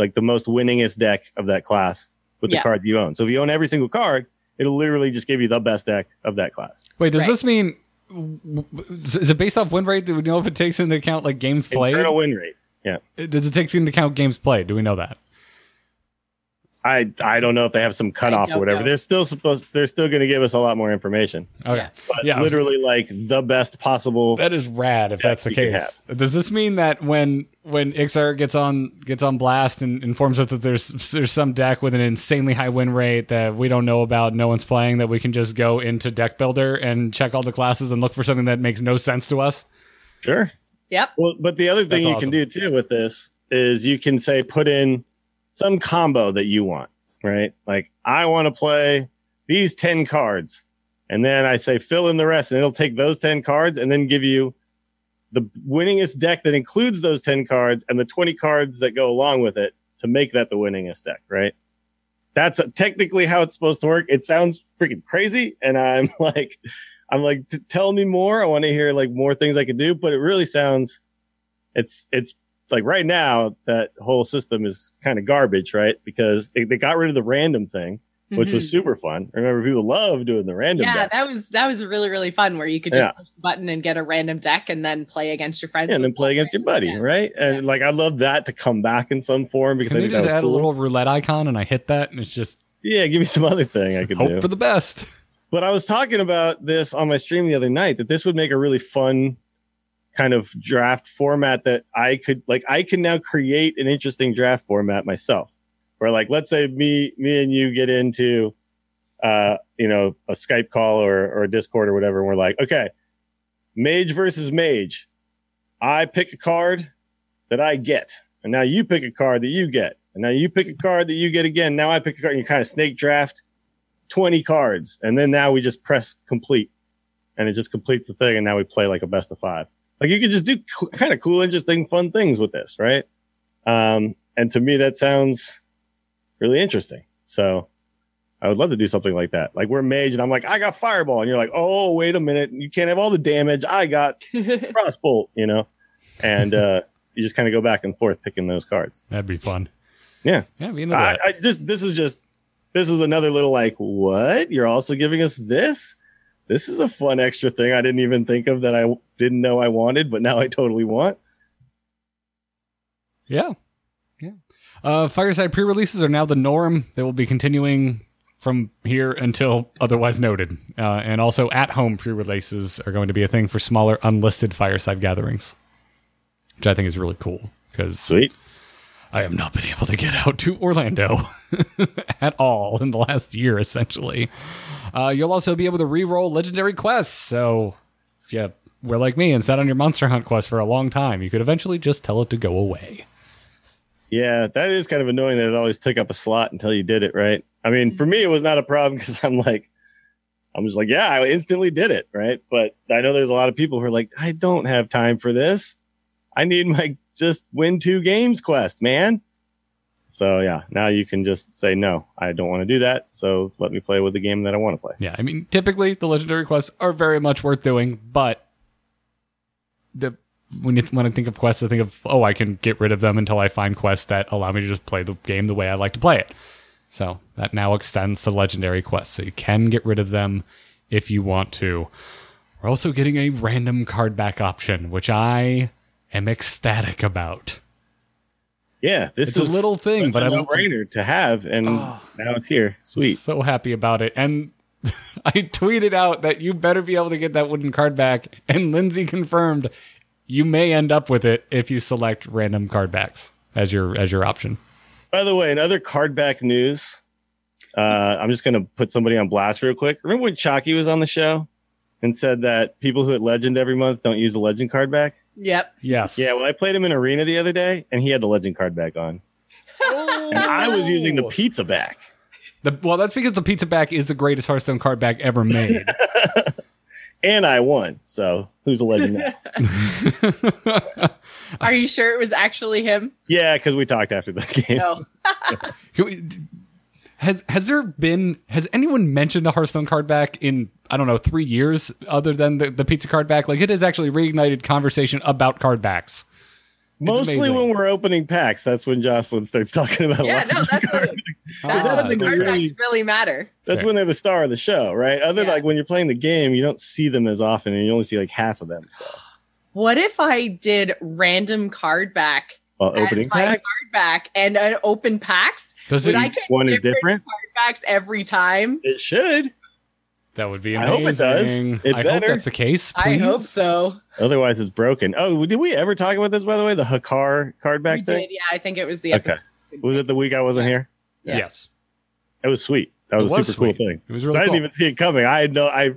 like the most winningest deck of that class with Yeah. the cards you own. So if you own every single card, it'll literally just give you the best deck of that class. Wait, does Right. this mean is it based off win rate? Do we know if it takes into account like games played? Internal win rate. Yeah. Does it take into account games played? Do we know that? I I don't know if they have some cutoff or whatever. know. They're still supposed they're still going to give us a lot more information. Okay. Yeah. But Yeah, I was- literally like the best possible. That is rad if that's the case. Does this mean that when when Ixar gets on gets on blast and informs us that there's there's some deck with an insanely high win rate that we don't know about, no one's playing, that we can just go into deck builder and check all the classes and look for something that makes no sense to us? Sure. Yep. Well, but the other thing That's you awesome. can do too with this is you can say put in some combo that you want, right? Like I want to play these 10 cards. And then I say fill in the rest and it'll take those 10 cards and then give you the winningest deck that includes those 10 cards and the 20 cards that go along with it to make that the winningest deck, right? That's technically how it's supposed to work. It sounds freaking crazy. And I'm <laughs> like, I'm like, tell me more. I want to hear like more things I could do, but it really sounds, it's, it's like right now that whole system is kind of garbage, right? Because they, they got rid of the random thing, which was Mhm. super fun. Remember, people love doing the random. yeah, deck. that was that was really really fun where you could just Yeah. push the button and get a random deck and then play against your friends Yeah, and then play against your buddy, decks. right? And Yeah. like, I love that to come back in some form because Can I they think that just was add cool. a little roulette icon and I hit that and it's just yeah, give me some other thing I could hope do. for the best? But I was talking about this on my stream the other night that this would make a really fun kind of draft format that I could like I can now create an interesting draft format myself. Where like let's say me me and you get into uh you know a Skype call or or a Discord or whatever and we're like, okay, mage versus mage. I pick a card that I get. And now you pick a card that you get. And now you pick a card that you get again. Now I pick a card and you kind of snake draft 20 cards. And then now we just press complete and it just completes the thing. And now we play like a best of five. Like you could just do co- kind of cool, interesting, fun things with this, right? Um, and to me, that sounds really interesting. So I would love to do something like that. Like we're mage and I'm like, I got fireball. And you're like, oh, wait a minute. You can't have all the damage. I got <laughs> crossbolt, you know? And, uh, <laughs> you just kind of go back and forth picking those cards. That'd be fun. Yeah. Yeah, be into I. I just this is just this is another little like what you're also giving us this. This is a fun extra thing I didn't even think of that I didn't know I wanted, but now I totally want. Yeah. Yeah. Uh, Fireside pre releases are now the norm. They will be continuing from here until otherwise noted. Uh, and also at home pre releases are going to be a thing for smaller unlisted Fireside gatherings, which I think is really cool because Sweet. I have not been able to get out to Orlando <laughs> at all in the last year, essentially. Uh, you'll also be able to re-roll legendary quests. So if you were like me and sat on your Monster Hunt quest for a long time, you could eventually just tell it to go away. Yeah, that is kind of annoying that it always took up a slot until you did it, right? I mean, for me, it was not a problem <laughs> because I'm like, I'm just like, yeah, I instantly did it, right? But I know there's a lot of people who are like, I don't have time for this. I need my just win two games quest, man. So yeah, now you can just say no, I don't want to do that. So let me play with the game that I want to play. Yeah, I mean, typically the legendary quests are very much worth doing, but the when you when I think of quests, I think of oh, I can get rid of them until I find quests that allow me to just play the game the way I like to play it. So that now extends to legendary quests, so you can get rid of them if you want to. We're also getting a random card back option, which I am ecstatic about. Yeah, this It's a little thing, but a no-brainer to have, and now it's here. Sweet. So happy about it. And <laughs> I tweeted out that you better be able to get that wooden card back. And Lindsay confirmed you may end up with it if you select random card backs as your as your option. By the way, in other card back news, uh, I'm just going to put somebody on blast real quick. Remember when Chalky was on the show and said that people who hit Legend every month don't use the Legend card back? Yep. Yes. Yeah, well, I played him in Arena the other day, and he had the Legend card back on, and I was using the pizza back. The, well, that's because the pizza back is the greatest Hearthstone card back ever made. <laughs> and I won. So who's a legend now? <laughs> Are you sure it was actually him? yeah, because we talked after the <laughs> game. Oh. No. Can we- has has there been has anyone mentioned the Hearthstone card back in I don't know three years other than the, the pizza card back? Like it has actually reignited conversation about card backs. Mostly amazing. when we're opening packs, that's when Jocelyn starts talking about. Yeah, no, that's card. that's Ah, when the okay. card backs Really- really matter. That's Okay. when they're the star of the show, right? Other Yeah. like when you're playing the game, you don't see them as often, and you only see like half of them. So What if I did random card back while as opening my packs, card back and an open packs? Does Would it? I get one is different. card backs every time? It should. That would be amazing. I hope it does. It I hope better. that's the case. I hope so. Otherwise, it's broken. Oh, did we ever talk about this? By the way, the Hakkar card back We thing. did, yeah, I think it was the Okay. Was it the week I wasn't here? Yeah. Yes. It was sweet. That was, It a super sweet. cool thing. It was 'Cause really I didn't even see it coming. I had no. I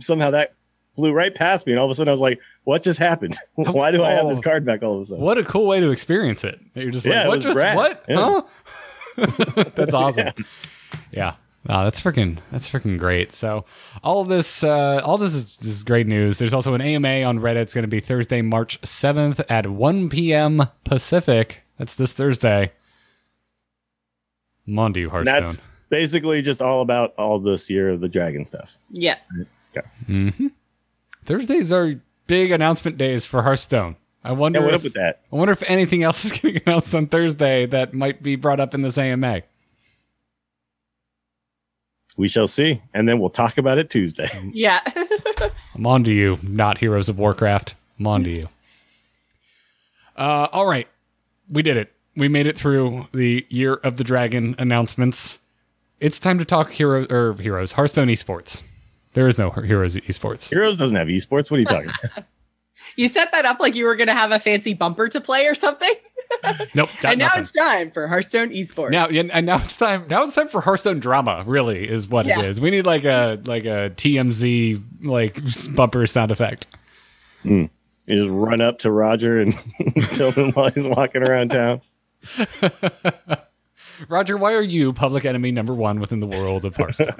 somehow that flew right past me, and all of a sudden I was like, "What just happened? <laughs> Why do I have this card back all of a sudden?" What a cool way to experience it. You're just Yeah, like, what just rad. what? Yeah. Huh? <laughs> that's <laughs> awesome. yeah. Wow, that's freaking that's freaking great. So all of this uh all this is, this is great news. There's also an AMA on Reddit. It's gonna be Thursday, March seventh at one PM Pacific. That's this Thursday. I'm on to you, And Hearthstone. that's basically just all about all this year of the dragon stuff. Yeah. Mm hmm Thursdays are big announcement days for Hearthstone. I wonder Yeah, what if, up with that? I wonder if anything else is getting <laughs> announced on Thursday that might be brought up in this AMA. We shall see, and then we'll talk about it Tuesday. <laughs> Yeah. <laughs> I'm on to you, not Heroes of Warcraft. I'm on to you. Uh, all right. We did it. We made it through the Year of the Dragon announcements. It's time to talk hero or heroes, Hearthstone esports. There is no Heroes esports. Heroes doesn't have esports. What are you talking about? <laughs> you set that up like you were going to have a fancy bumper to play or something. <laughs> Nope. got and now nothing. it's time for Hearthstone Esports. Now, yeah, and now it's time. Now it's time for Hearthstone drama. Really, is what Yeah. it is. We need like a like a TMZ like bumper sound effect. Hmm. You just run up to Roger and <laughs> tell him while he's walking around town. Roger, why are you public enemy number one within the world of Hearthstone?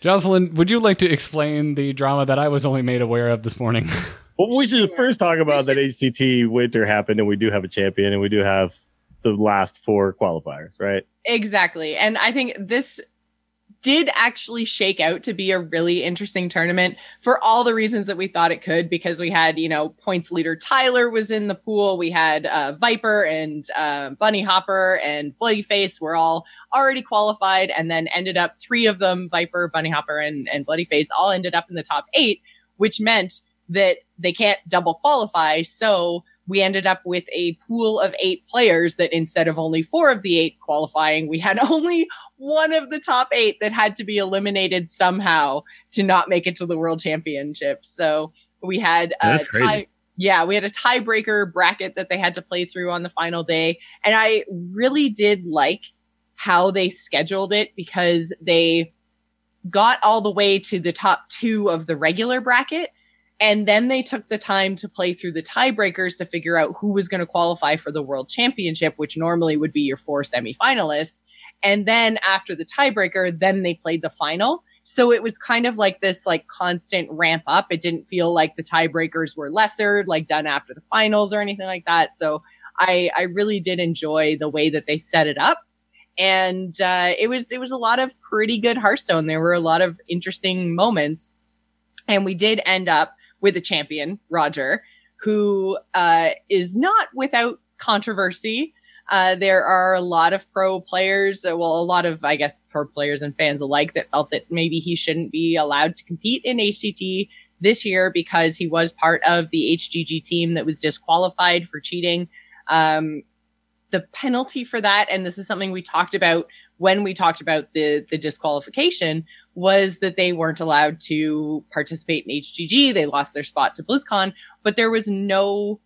Jocelyn, would you like to explain the drama that I was only made aware of this morning? <laughs> Well, we should first talk about that HCT winter happened, and we do have a champion, and we do have the last four qualifiers, right? Exactly. And I think this did actually shake out to be a really interesting tournament for all the reasons that we thought it could because we had you know points leader tyler was in the pool. We had uh, viper and uh, bunnyhoppor and bloody face were all already qualified and then ended up three of them viper bunnyhoppor and, and bloody face all ended up in the top eight which meant that they can't double qualify. So we ended up with a pool of eight players that instead of only four of the eight qualifying, we had <laughs> only one of the top eight that had to be eliminated somehow to not make it to the world championship. So we had a That's crazy. tie- yeah, we had a tiebreaker bracket that they had to play through on the final day. And I really did like how they scheduled it because they got all the way to the top two of the regular bracket And then they took the time to play through the tiebreakers to figure out who was going to qualify for the world championship, which normally would be your four semifinalists. And then after the tiebreaker, then they played the final. So it was kind of like this like constant ramp up. It didn't feel like the tiebreakers were lesser, like done after the finals or anything like that. So I, I really did enjoy the way that they set it up. And uh, it was it was a lot of pretty good Hearthstone. There were a lot of interesting moments, and we did end up with a champion, Roger, who uh, is not without controversy. Uh, there are a lot of pro players, uh, well, a lot of, I guess, pro players and fans alike that felt that maybe he shouldn't be allowed to compete in HCT this year because he was part of the HGG team that was disqualified for cheating. Um, the penalty for that, and this is something we talked about when we talked about the the disqualification, was that they weren't allowed to participate in HGG. They lost their spot to BlizzCon, but there was no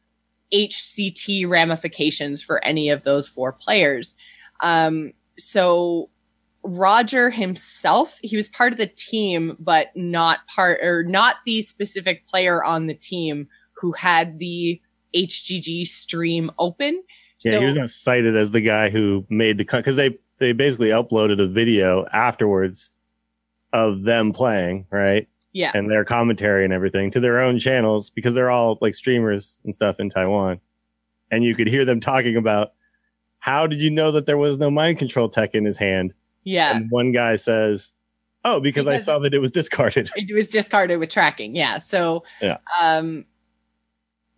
HCT ramifications for any of those four players. Um, so Roger himself, he was part of the team, but not part or not the specific player on the team who had the HGG stream open. Yeah, so, he was not cited as the guy who made the cut because they they basically uploaded a video afterwards of them playing, right? yeah, and their commentary and everything to their own channels because they're all like streamers and stuff in Taiwan. And you could hear them talking about how did you know that there was no mind control tech in his hand? yeah. And one guy says, Oh, because, I saw that it was discarded. <laughs> it was discarded with tracking. Yeah. So, Yeah. um,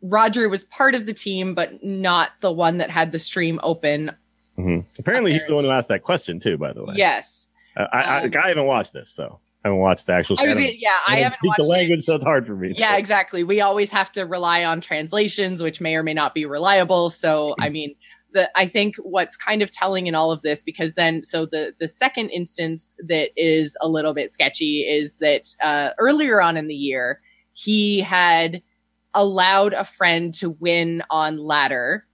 Roger was part of the team, but not the one that had the stream open. Mhm. Apparently, he's the one who asked that question too. By the way, Yes. Uh, I, I, Um, I haven't watched this, so I haven't watched the actual. I was, yeah, I don't haven't speak the it. language, so it's hard for me. Yeah, to- exactly. We always have to rely on translations, which may or may not be reliable. So, I mean, the I think what's kind of telling in all of this, because then, so the the second instance that is a little bit sketchy is that uh, earlier on in the year he had allowed a friend to win on ladder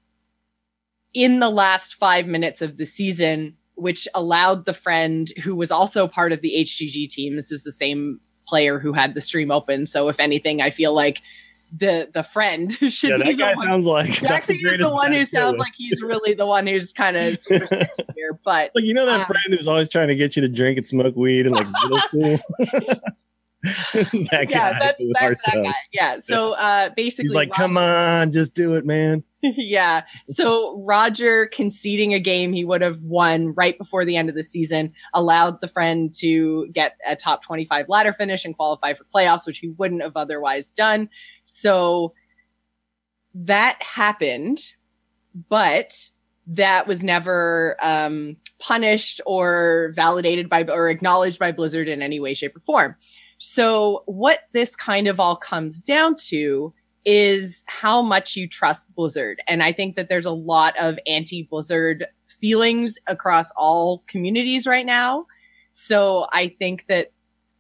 in the last five minutes of the season, which allowed the friend who was also part of the HGG team. This is the same player who had the stream open. So if anything, I feel like the the friend <laughs> should yeah, be that the guy one. sounds like Jackson is the one who sounds with. like he's really the one who's kind of <laughs> super sketchy here. But Like you know that Um, friend who's always trying to get you to drink and smoke weed and like middle school. this is <laughs> that yeah, that's that's that guy. Yeah. So uh basically He's like, Roger- "Come on, just do it, man." <laughs> yeah. So Roger conceding a game he would have won right before the end of the season allowed the friend to get a top 25 ladder finish and qualify for playoffs, which he wouldn't have otherwise done. So that happened, but that was never um, punished or validated by or acknowledged by Blizzard in any way, shape, or form. So what this kind of all comes down to is how much you trust Blizzard. And I think that there's a lot of anti Blizzard feelings across all communities right now. So I think that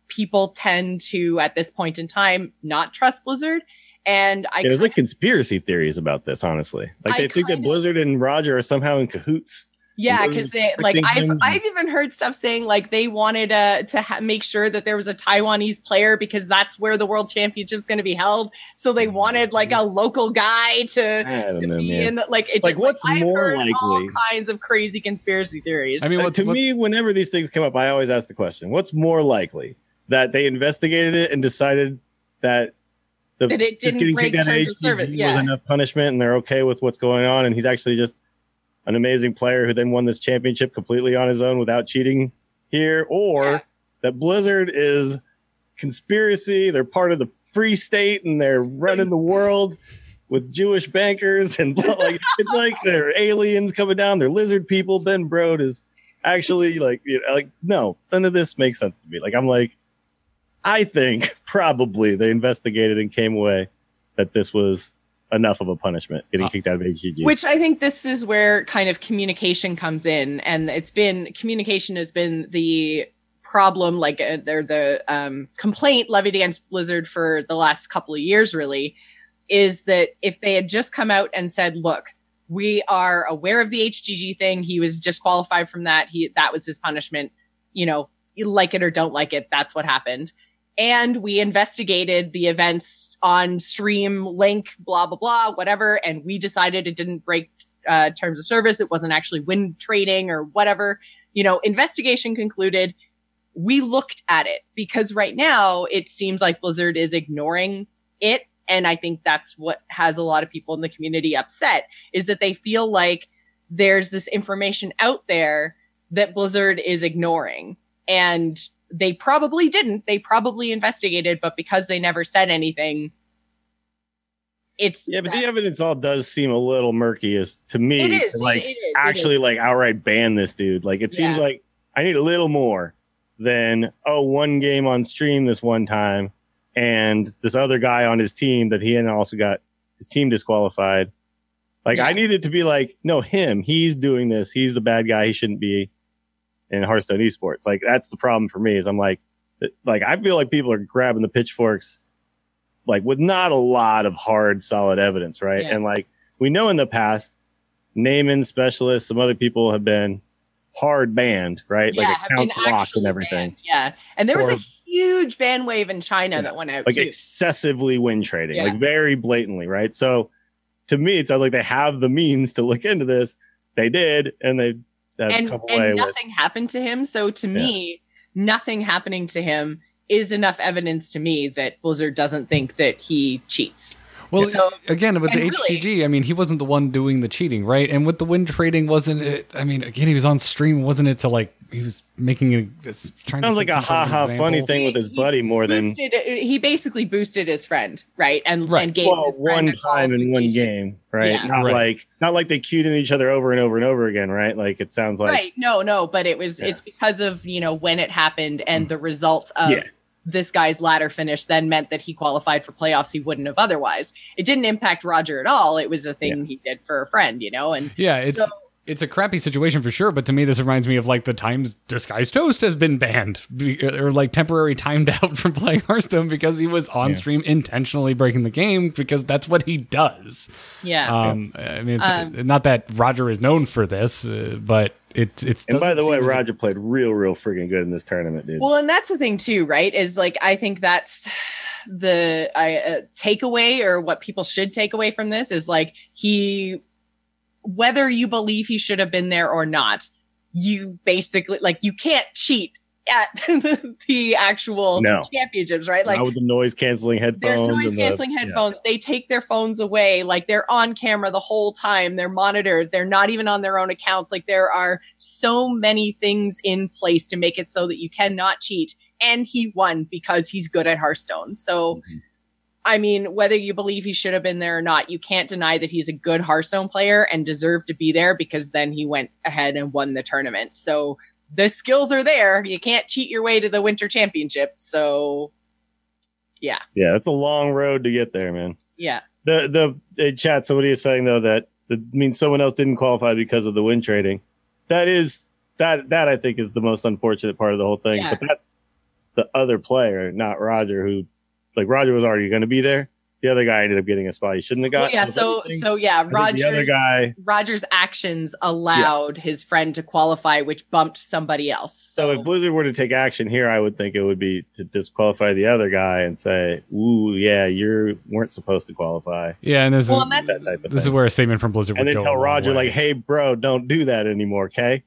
people tend to, at this point in time, not trust Blizzard. And I Yeah, there's like conspiracy theories about this, honestly. Like I they think that kind of- Blizzard and Roger are somehow in cahoots. Yeah, because they like I've in- I've even heard stuff saying like they wanted uh, to ha- make sure that there was a Taiwanese player because that's where the world championship's going to be held. So they wanted like a local guy to, I don't to know, be man. in the, like it's Like, just- what's I've more heard all kinds of crazy conspiracy theories. I mean, Uh, to what's- me, whenever these things come up, I always ask the question: What's more likely that they investigated it and decided that the That it didn't getting break kicked out of terms of HGG service, was enough punishment, and they're okay with what's going on, and he's actually just an amazing player who then won this championship completely on his own without cheating here, or Yeah. that Blizzard is conspiracy. They're part of the Free State and they're running the world with Jewish bankers and <laughs> like it's like they're aliens coming down. They're lizard people. Ben Brode is actually like you know, like no, none of this makes sense to me. Like I'm like, I think <laughs> probably they investigated and came away that this was enough of a punishment getting kicked out of HGG. Which I think this is where kind of communication comes in, and it's been communication has been the problem, like uh, they're the um, complaint levied against Blizzard for the last couple of years. Really, is that if they had just come out and said, "Look, we are aware of the HGG thing. He was disqualified from that. He that was his punishment. You know, you like it or don't like it. That's what happened." And we investigated the events on stream link blah blah blah whatever. And we decided it didn't break uh, terms of service. It wasn't actually wind trading or whatever. You know investigation concluded we looked at it because right now it seems like blizzard is ignoring it. And i think that's what has a lot of people in the community upset is that they feel like there's this information out there that blizzard is ignoring. And they probably didn't. They probably investigated, but because they never said anything, it's Yeah, but the evidence all does seem a little murky as to me. It is, to, like it is, actually like outright ban this dude. Like it seems Yeah. like I need a little more than oh one game on stream this one time and this other guy on his team that he had also got his team disqualified. Like Yeah. I needed to be like no him he's doing this he's the bad guy he shouldn't be in Hearthstone esports. Like that's the problem for me is I'm like like I feel like people are grabbing the pitchforks like with not a lot of hard solid evidence, right? Yeah. And like we know in the past, Naaman specialists, some other people have been hard banned, right? yeah, like accounts locked and everything. banned. Yeah, and there was Or- a huge ban wave in China Yeah. that went out Like too. excessively win trading, Yeah. like very blatantly, right? So to me, it's like they have the means to look into this. They did, and they have and come away and with nothing happened to him. So to me, nothing happening to him is enough evidence to me that Blizzard doesn't think that he cheats. Well, So- again, with the and really- HCG, I mean, he wasn't the one doing the cheating, right? And with the win trading, wasn't it? I mean, again, he was on stream, wasn't it? To like, he was making a this- trying sounds to like a some sort of ha ha funny thing with his He- buddy more than Boosted, he basically boosted his friend, right? And Right. and gave well one time in one game, right? Yeah. Not Right. like not like they queued in each other over and over and over again, right? Like it sounds like right no no but it was Yeah. it's because of you know when it happened and mm. the results of Yeah. This guy's ladder finish then meant that he qualified for playoffs he wouldn't have otherwise. It didn't impact roger at all. It was a thing he did for a friend you know and Yeah, it's So- it's a crappy situation for sure. But to me, this reminds me of like the times Disguised Toast has been banned or like temporary timed <laughs> out from playing Hearthstone because he was on Yeah. stream intentionally breaking the game because that's what he does. yeah Um, I mean, it's, Um, not that Roger is known for this, uh, but it's it's. And by the way, seem as- Roger played real, real freaking good in this tournament, dude. well and that's the thing too right is like i think that's the I, uh, takeaway or what people should take away from this is like he whether you believe he should have been there or not you basically like you can't cheat at <laughs> the actual No. championships right like Now with the noise canceling headphones. there's noise and the- canceling yeah. headphones they take their phones away like they're on camera the whole time they're monitored they're not even on their own accounts like there are so many things in place to make it so that you cannot cheat and he won because he's good at hearthstone so Mm-hmm. I mean, whether you believe he should have been there or not, you can't deny that he's a good Hearthstone player and deserved to be there because then he went ahead and won the tournament. So the skills are there. You can't cheat your way to the Winter Championship. So, Yeah, yeah, it's a long road to get there, man. yeah. The the uh, chat. Somebody is saying though that that means someone else didn't qualify because of the win trading. That is that that I think is the most unfortunate part of the whole thing. Yeah. But that's the other player, not Roger, who like Roger was already going to be there. The other guy ended up getting a spot he shouldn't have got. Well, yeah. So, so yeah, Roger. the other guy. Roger's actions allowed his friend to qualify, which bumped somebody else. So So, if Blizzard were to take action here, I would think it would be to disqualify the other guy and say, "Ooh, yeah, you weren't supposed to qualify." yeah, and this Well, is and that- That type of this is where a statement from Blizzard And would then go tell Roger, way. like, "Hey, bro, don't do that anymore, okay?"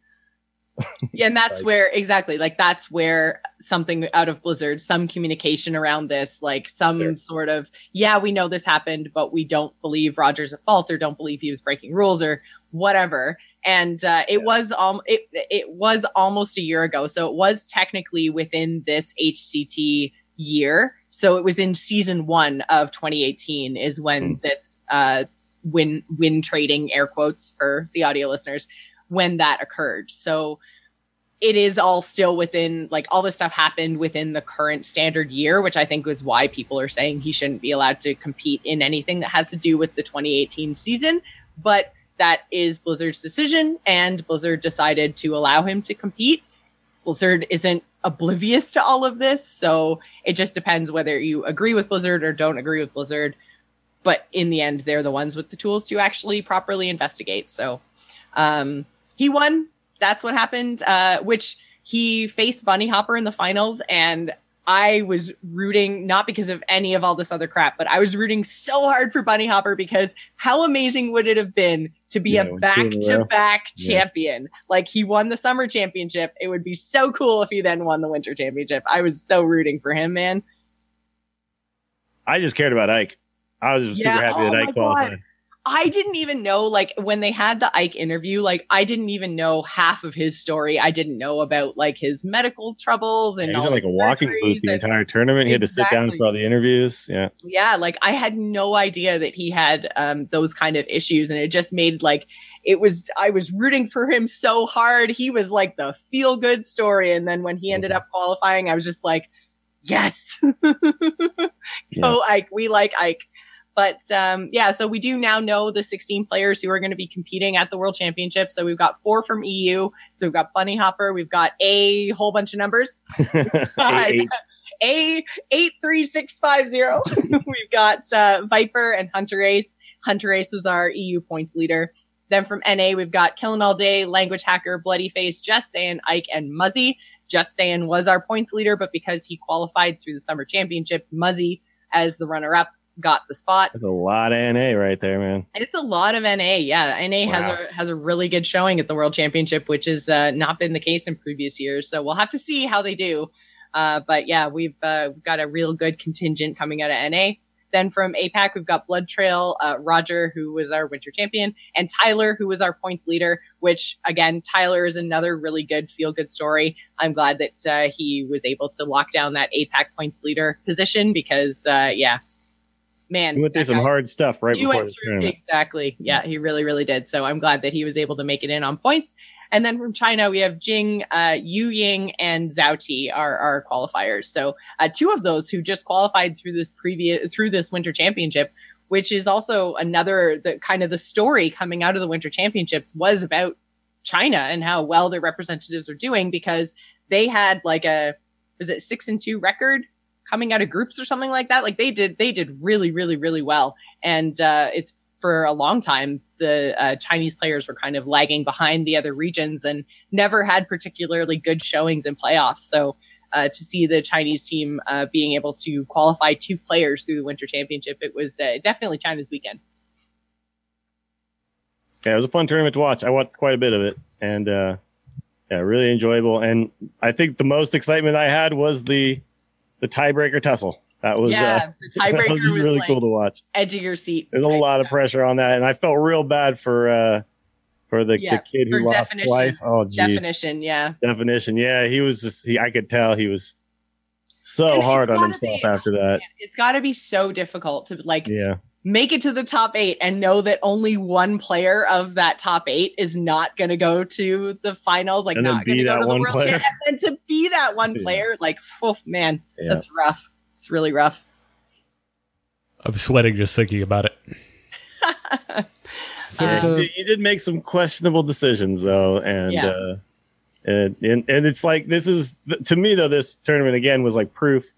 Yeah, and that's like- where exactly like that's where something out of Blizzard, some communication around this, like some Sure. sort of, yeah, we know this happened, but we don't believe Roger's at fault or don't believe he was breaking rules or whatever. And uh, it was um it it was almost a year ago, so it was technically within this HCT year. So it was in season one of 2018 is when this uh win win trading air quotes for the audio listeners when that occurred. So it is all still within like all this stuff happened within the current standard year, which I think was why people are saying he shouldn't be allowed to compete in anything that has to do with the 2018 season. But that is Blizzard's decision, and Blizzard decided to allow him to compete. Blizzard isn't oblivious to all of this, so it just depends whether you agree with Blizzard or don't agree with Blizzard. But in the end, they're the ones with the tools to actually properly investigate. So um, he won. That's what happened. Uh, which he faced bunnyhoppor in the finals, and I was rooting not because of any of all this other crap, but I was rooting so hard for bunnyhoppor because how amazing would it have been to be Yeah, a back to back Yeah. champion? Like he won the summer championship. It would be so cool if he then won the winter championship. I was so rooting for him, man. I just cared about Ike. I was super Yeah. happy Oh that my Ike God. I didn't even know, like, when they had the Ike interview, like, I didn't even know half of his story. I didn't know about, like, his medical troubles and Yeah, he all like a walking booth the and- entire tournament. He had to sit down for all the interviews. Yeah. yeah like i had no idea that he had um those kind of issues and it just made like it was i was rooting for him so hard he was like the feel good story and then when he ended up qualifying i was just like yes <laughs> go ike we like ike but um yeah so we do now know the 16 players who are going to be competing at the world championship so we've got four from eu so we've got bunnyhoppor we've got a whole bunch of numbers <laughs> <laughs> a eight three six five zero. <laughs> We've got uh, Viper and Hunterace. Hunter Ace was our EU points leader. Then from NA, we've got Killing All Day, Languagehacker, Bloody Face, Just Saying, Ike, and Muzzy. Just Saying was our points leader, but because he qualified through the Summer Championships, Muzzy, as the runner up, got the spot. That's a lot of NA right there, man. It's a lot of NA. Yeah, NA has a has a really good showing at the World Championship, which has uh, not been the case in previous years. So we'll have to see how they do. Uh, but yeah, we've uh, got a real good contingent coming out of NA. Then from APAC, we've got Bloodtrail, uh, Roger, who was our winter champion, and Tyler, who was our points leader. Which again, Tyler is another really good feel good story. I'm glad that uh, he was able to lock down that APAC points leader position because uh, yeah, man, He went through some guy- hard stuff right he before went through exactly. Yeah, he really, really did. So I'm glad that he was able to make it in on points. And then from China, we have Jing, uh, Yu Ying, and Zhao Ti are our qualifiers. So uh, two of those who just qualified through this previous through this Winter Championship, which is also another the kind of the story coming out of the Winter Championships was about China and how well their representatives are doing because they had like a was it six and two record coming out of groups or something like that. Like they did they did really really really well, and uh, it's for a long time the uh, Chinese players were kind of lagging behind the other regions and never had particularly good showings in playoffs. So uh, to see the Chinese team uh, being able to qualify two players through the Winter Championship, it was uh, definitely China's weekend. Yeah, it was a fun tournament to watch. I watched quite a bit of it, and uh, yeah, really enjoyable. And I think the most excitement I had was the the tiebreaker tussle. That was yeah, uh, the <laughs> tiebreaker was, was really like cool to watch. edge of your seat. There's a lot of pressure on that, and I felt real bad for uh, for the, Yeah, the kid who lost definition. twice. Oh, gee, definition. Yeah. definition. Yeah, he was just. He, I could tell he was so And hard on himself be- after that. It's got to be so difficult to like Yeah, make it to the top eight and know that only one player of that top eight is not going to go to the finals, like And not going to go to the world player. champ, and to be that one <laughs> Yeah. player, like, oof, man, Yeah. that's rough. It's really rough. I'm sweating just thinking about it. so <laughs> Um, the, you, you did make some questionable decisions though, and Yeah. uh, and, and and it's like this is to me though this tournament again was like proof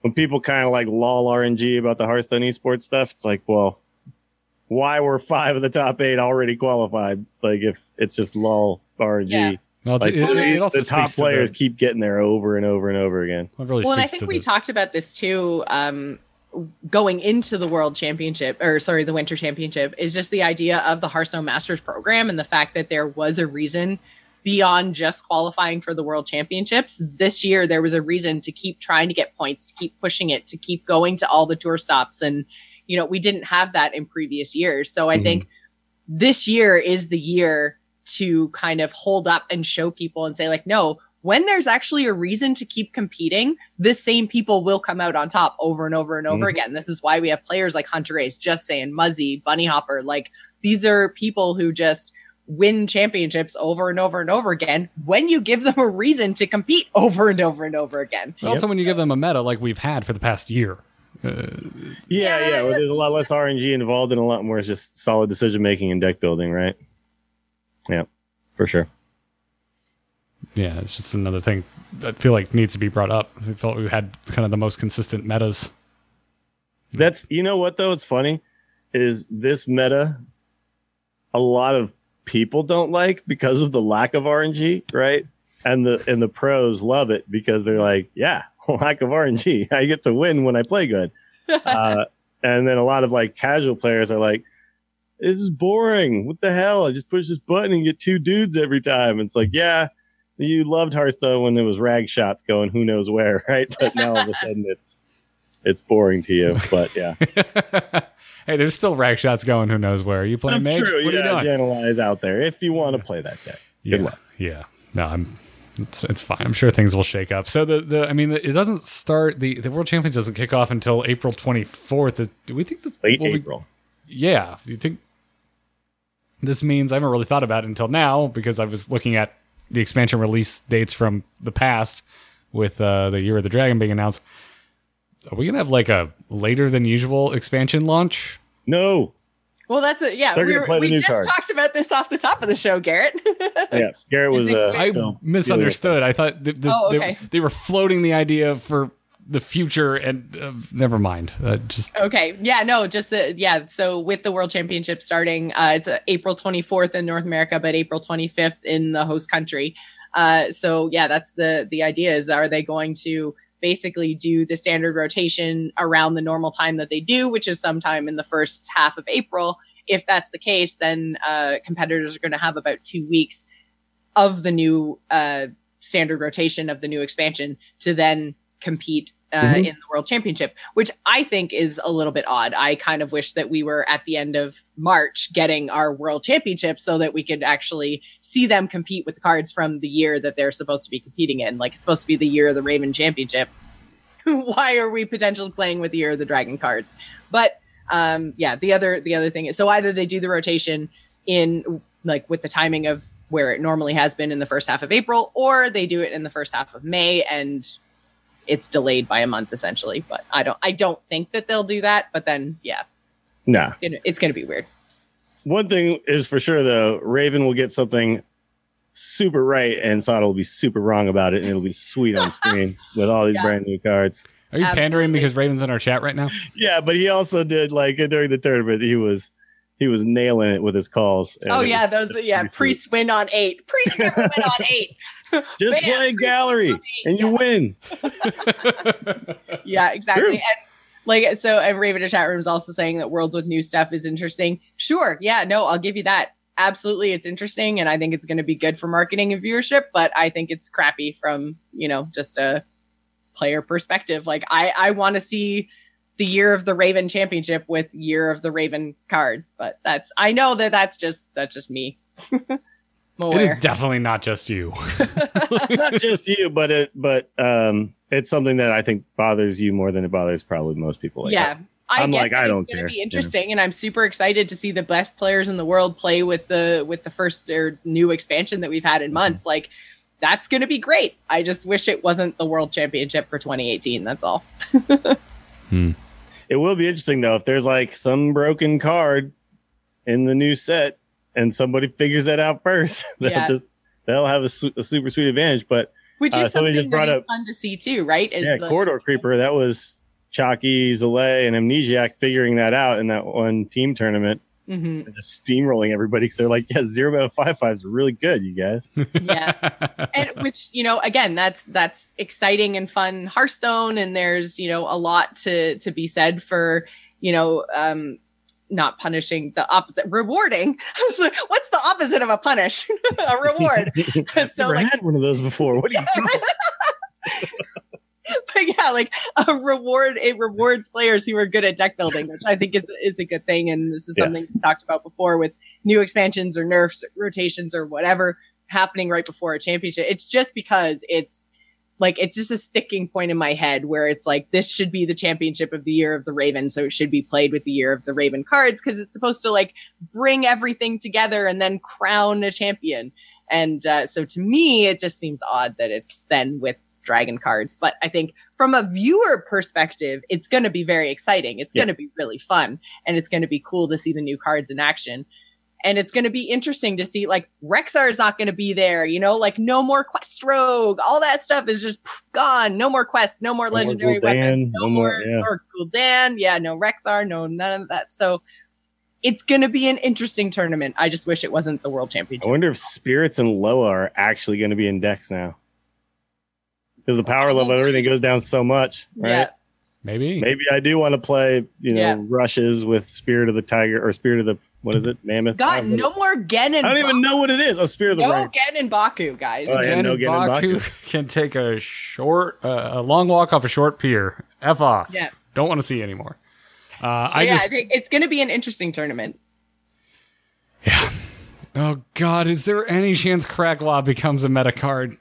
when people kind of like lol RNG about the Hearthstone esports stuff. It's like, well, why were five of the top eight already qualified? Like if it's just lol RNG. Yeah. well, it's- Like it, the, it also the top to players the- keep getting there over and over and over again. well, really well, and I think we the- talked about this too. Um, going into the World Championship, or sorry, the Winter Championship, is just the idea of the Hearthstone Masters program and the fact that there was a reason beyond just qualifying for the World Championships. This year, there was a reason to keep trying to get points, to keep pushing it, to keep going to all the tour stops. And, you know, we didn't have that in previous years. So I Mhm. think this year is the year to kind of hold up and show people and say, like, no, when there's actually a reason to keep competing, the same people will come out on top over and over and over Mhm. again. This is why we have players like Hunterace, Just Saying, Muzzy, bunnyhoppor. Like these are people who just win championships over and over and over again when you give them a reason to compete over and over and over again. But also when you give them a meta like we've had for the past year. Uh, yeah, Yeah. yeah. Well, there's a lot less RNG involved and a lot more is just solid decision making and deck building, right? Yeah, for sure. Yeah, it's just another thing I feel like needs to be brought up. I felt we had kind of the most consistent metas. That's you know what though it's funny is this meta a lot of people don't like because of the lack of RNG, right? And the and the pros love it because they're like, yeah, <laughs> lack of RNG. I get to win when I play good. <laughs> Uh, and then a lot of like casual players are like, this is boring. What the hell? I just push this button and get two dudes every time. It's like, yeah, you loved Hearthstone when it was rag shots going who knows where, <laughs> right? But now all of a sudden it's it's boring to you. But yeah, <laughs> hey, there's still rag shots going. Who knows where? Are you playing that's Mage? true. What yeah, you doing? out there if you want to play that deck. yeah, Good luck. yeah. No, I'm. It's, it's fine. I'm sure things will shake up. So the, the I mean, it doesn't start the the World Championship doesn't kick off until April 24th. Is, do we think this Late will be- April. yeah. Do you think this means I haven't really thought about it until now because I was looking at the expansion release dates from the past with uh, the Year of the Dragon being announced. Are we gonna have like a later than usual expansion launch? No. Well, that's a yeah. They're We, gonna were, play the new just cards. talked about this off the top of the show, Garrett. <laughs> Yeah. Garrett was uh, I still misunderstood. I thought th- this, Oh, they- okay. they, were floating the idea for the future, and uh, never mind. Uh, just Okay. Yeah. No. Just the yeah. So with the World Championship starting, uh, it's uh, April 24th in North America, but April 25th in the host country. Uh, so yeah, that's the the idea. Is are they going to basically do the standard rotation around the normal time that they do, which is sometime in the first half of April? If that's the case, then uh, competitors are going to have about two weeks of the new uh, standard rotation of the new expansion to then compete uh, Mhm. in the World Championship, which I think is a little bit odd. I kind of wish that we were at the end of March getting our World Championship so that we could actually see them compete with cards from the year that they're supposed to be competing in. Like it's supposed to be the year of the Raven Championship. <laughs> Why are we potentially playing with the year of the Dragon cards? But um, yeah, the other the other thing is so either they do the rotation in like with the timing of where it normally has been in the first half of April, or they do it in the first half of May and it's delayed by a month essentially. But I don't I don't think that they'll do that. But then yeah, Nah. it's gonna, it's gonna be weird. One thing is for sure though, Raven will get something super right and Sada will be super wrong about it and it'll be sweet on screen <laughs> with all these Yeah. brand new cards. are you pandering because Raven's in our chat right now? Yeah, but he also did like during the tournament, he was he was nailing it with his calls. oh yeah, those yeah pretty sweet. priest win on eight. Priest never win on eight. <laughs> Just Bam, play gallery and you Yeah. win. <laughs> Yeah, exactly. True. And like so, and Raven in chat room is also saying that worlds with new stuff is interesting. Sure, yeah, no, I'll give you that. Absolutely, it's interesting, and I think it's going to be good for marketing and viewership. But I think it's crappy from you know just a player perspective. Like I, I want to see the year of the Raven Championship with year of the Raven cards. But that's I know that that's just that's just me. <laughs> I'm aware. is definitely not just you. <laughs> <laughs> Not just you, but it but um it's something that I think bothers you more than it bothers probably most people. Like, yeah. I I'm get like, that I don't it's care, gonna be know. interesting, and I'm super excited to see the best players in the world play with the with the first or new expansion that we've had Mm-hmm. in months. Like, that's gonna be great. I just wish it wasn't the World Championship for 2018. That's all. <laughs> It will be interesting though if there's like some broken card in the new set and somebody figures that out first. <laughs> they'll Yeah. just they'll have a, su- a super sweet advantage. But Which Uh, is somebody something just brought that is up- fun to see too, right? Is yeah, the- corridor creeper that was Chalky, Zalay, and Amnesiac figuring that out in that one team tournament. Mhm. Just steamrolling everybody because they're like, yeah, zero out of five fives are really good, you guys. <laughs> yeah. and which you know again that's that's exciting and fun hearthstone and there's you know a lot to to be said for you know um not punishing the opposite rewarding. <laughs> I was like, what's the opposite of a punish? <laughs> A reward. <laughs> So Never like had one of those before. What are you but yeah like a reward it rewards players who are good at deck building which i think is is a good thing. And this is something Yes. we talked about before with new expansions or nerfs rotations or whatever happening right before a championship. It's just because it's like it's just a sticking point in my head where it's like this should be the championship of the year of the raven so it should be played with the year of the raven cards because it's supposed to like bring everything together and then crown a champion. And uh, so to me it just seems odd that it's then with dragon cards but i think from a viewer perspective it's going to be very exciting. It's Yeah. going to be really fun and it's going to be cool to see the new cards in action and it's going to be interesting to see like Rexxar is not going to be there, you know, like no more quest rogue, all that stuff is just gone. No more quests, no more more legendary Gul'dan, weapons, no, no more, more- yeah. or Gul'dan, yeah, no Rexxar, no none of that. So it's going to be an interesting tournament. I just wish it wasn't the World Championship. I wonder if spirits and Loa are actually going to be in decks now. because the power level, everything goes down so much, right? Yeah. Maybe. Maybe I do want to play, you know, Yeah. rushes with Spirit of the Tiger or Spirit of the what is it, Mammoth? I God, no more Genn and I don't even know what it is. Oh, Spirit of the No Right. Genn and Baku, guys. Oh, yeah. No Genn and Baku Baku. <laughs> can take a short, uh, a long walk off a short pier. F off. Yeah. Don't want to see anymore. Uh, So I yeah, just, I think it's going to be an interesting tournament. Yeah. Oh God, is there any chance Cracklaw becomes a meta card?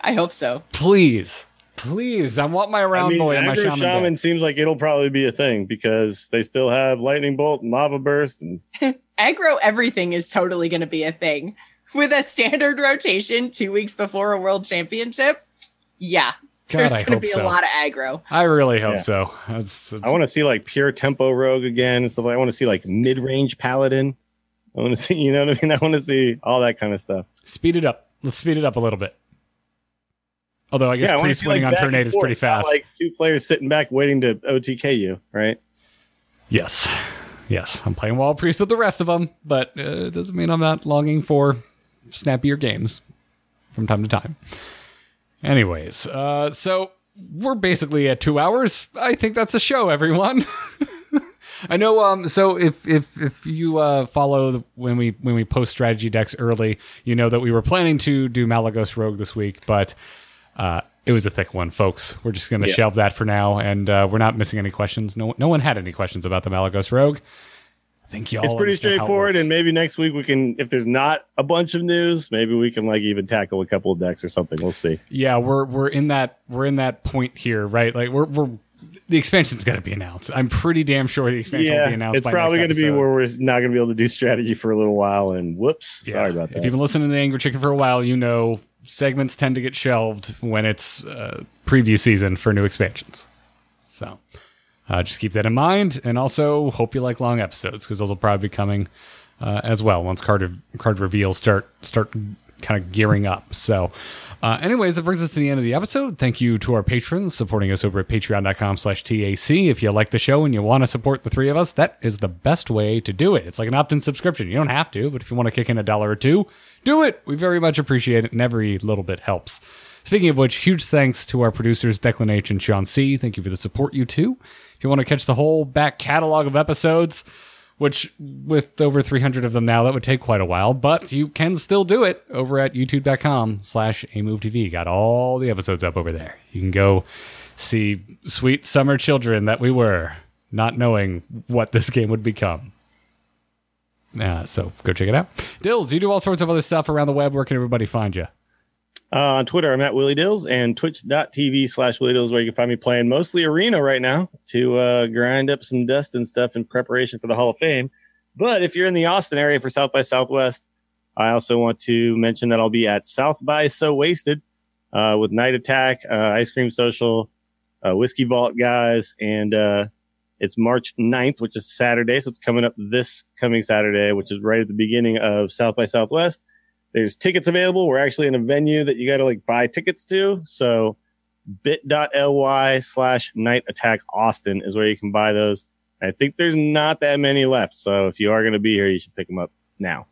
I hope so. Please, please. I want my round I mean, boy and my aggro shaman. shaman deck. seems like it'll probably be a thing because they still have lightning bolt and lava burst and <laughs> Aggro everything is totally going to be a thing with a standard rotation two weeks before a world championship. Yeah, God, there's I going to be so. a lot of aggro. I really hope Yeah. so. That's, I want to see like pure tempo rogue again and stuff. I want to see like mid range paladin. I want to see, <laughs> you know what I mean? I want to see all that kind of stuff. speed it up. Let's speed it up a little bit. Although I guess I wanna priest see, winning like, on turn eight is pretty fast. Like two players sitting back waiting to OTK you, right? Yes. Yes. I'm playing Wall Priest with the rest of them, but uh, it doesn't mean I'm not longing for snappier games from time to time. Anyways, uh, so we're basically at two hours. I think that's a show, everyone. <laughs> I know. Um. So if if if you uh, follow the, when we when we post strategy decks early, you know that we were planning to do Malygos Rogue this week, but uh, it was a thick one, folks. We're just going to Yeah. shelve that for now, and uh, we're not missing any questions. No, no one had any questions about the Malygos Rogue. I think y'all. it's pretty how it straightforward, and maybe next week we can, if there's not a bunch of news, maybe we can like even tackle a couple of decks or something. We'll see. yeah, we're we're in that we're in that point here, right? Like we're we're the expansion's got to be announced. I'm pretty damn sure the expansion will be announced. it's probably going to be where we're not going to be able to do strategy for a little while. And whoops, sorry about that. If you've been listening to the Angry Chicken for a while, you know segments tend to get shelved when it's uh, preview season for new expansions. So uh, just keep that in mind, and also hope you like long episodes because those will probably be coming uh, as well once card card reveals start start kind of gearing up. So. Uh, anyways, that brings us to the end of the episode. Thank you to our patrons supporting us over at patreon.com slash TAC. If you like the show and you want to support the three of us, that is the best way to do it. It's like an opt-in subscription. You don't have to, but if you want to kick in a dollar or two, do it. We very much appreciate it, and every little bit helps. Speaking of which, huge thanks to our producers, Declan H. and Sean C. Thank you for the support, you two. If you want to catch the whole back catalog of episodes, which with over 300 of them now, that would take quite a while, but you can still do it over at youtube.com slash amovetv. Got all the episodes up over there. You can go see sweet summer children that we were, not knowing what this game would become. Uh, so go check it out. Dills, you do all sorts of other stuff around the web. Where can everybody find you? Uh, on Twitter, I'm at Willie Dills and twitch.tv slash Willie Dills, where you can find me playing mostly arena right now to uh, grind up some dust and stuff in preparation for the Hall of Fame. But if you're in the Austin area for South by Southwest, I also want to mention that I'll be at South by So Wasted uh, with Night Attack, uh, Ice Cream Social, uh, Whiskey Vault guys, and uh, it's March 9th, which is Saturday. So it's coming up this coming Saturday, which is right at the beginning of South by Southwest. There's tickets available. We're actually in a venue that you got to like buy tickets to. So bit.ly slash night attack Austin is where you can buy those. I think there's not that many left. So if you are going to be here, you should pick them up now.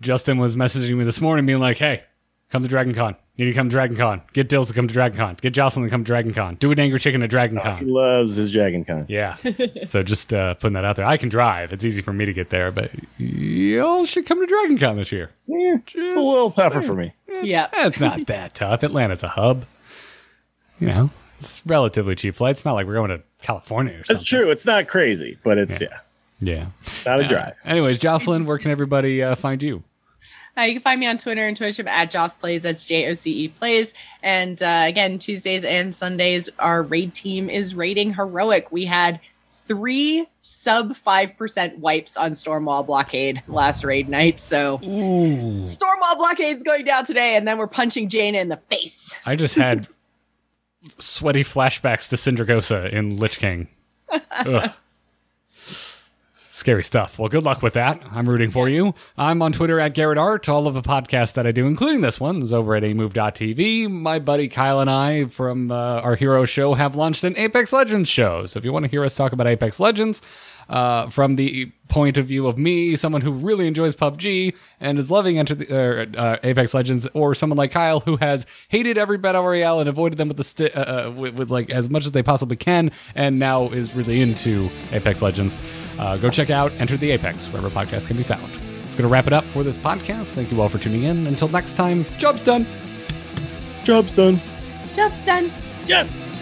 Justin was messaging me this morning, being like, "Hey, come to Dragon Con. You need to come to Dragon Con. Get Dills to come to Dragon Con. Get Jocelyn to come to Dragon Con. Do an Angry Chicken at Dragon He Con." loves his Dragon Con. Yeah. <laughs> so just uh, putting that out there. I can drive. It's easy for me to get there, but y'all should come to Dragon Con this year. Yeah, it's a little tougher for me. Yeah. Eh, It's not <laughs> that tough. Atlanta's a hub. You know, it's relatively cheap flights. It's not like we're going to California or something. That's true. It's not crazy, but it's yeah, Yeah. not a drive. Anyways, Jocelyn, where can everybody uh, find you? Uh, you can find me on Twitter and Twitch at JocePlays. That's J O C E Plays. And uh, again, Tuesdays and Sundays, our raid team is raiding heroic. We had three sub five percent wipes on Stormwall Blockade last raid night. So Stormwall Blockade's going down today, and then we're punching Jaina in the face. I just had <laughs> sweaty flashbacks to Sindragosa in Lich King. <laughs> Scary stuff. Well, good luck with that. I'm rooting for you. I'm on Twitter at Garrett Art. All of the podcasts that I do, including this one, is over at amove.tv. My buddy Kyle and I from uh, our hero show have launched an Apex Legends show. So if you want to hear us talk about Apex Legends uh, from the point of view of me, someone who really enjoys PUBG and is loving Enter the, uh, uh, Apex Legends, or someone like Kyle who has hated every battle royale and avoided them with the sti- uh, uh, with, with like as much as they possibly can, and now is really into Apex Legends. Uh, go check out Enter the Apex wherever podcasts can be found. It's going to wrap it up for this podcast. Thank you all for tuning in. Until next time, job's done. Job's done. Job's done. Yes.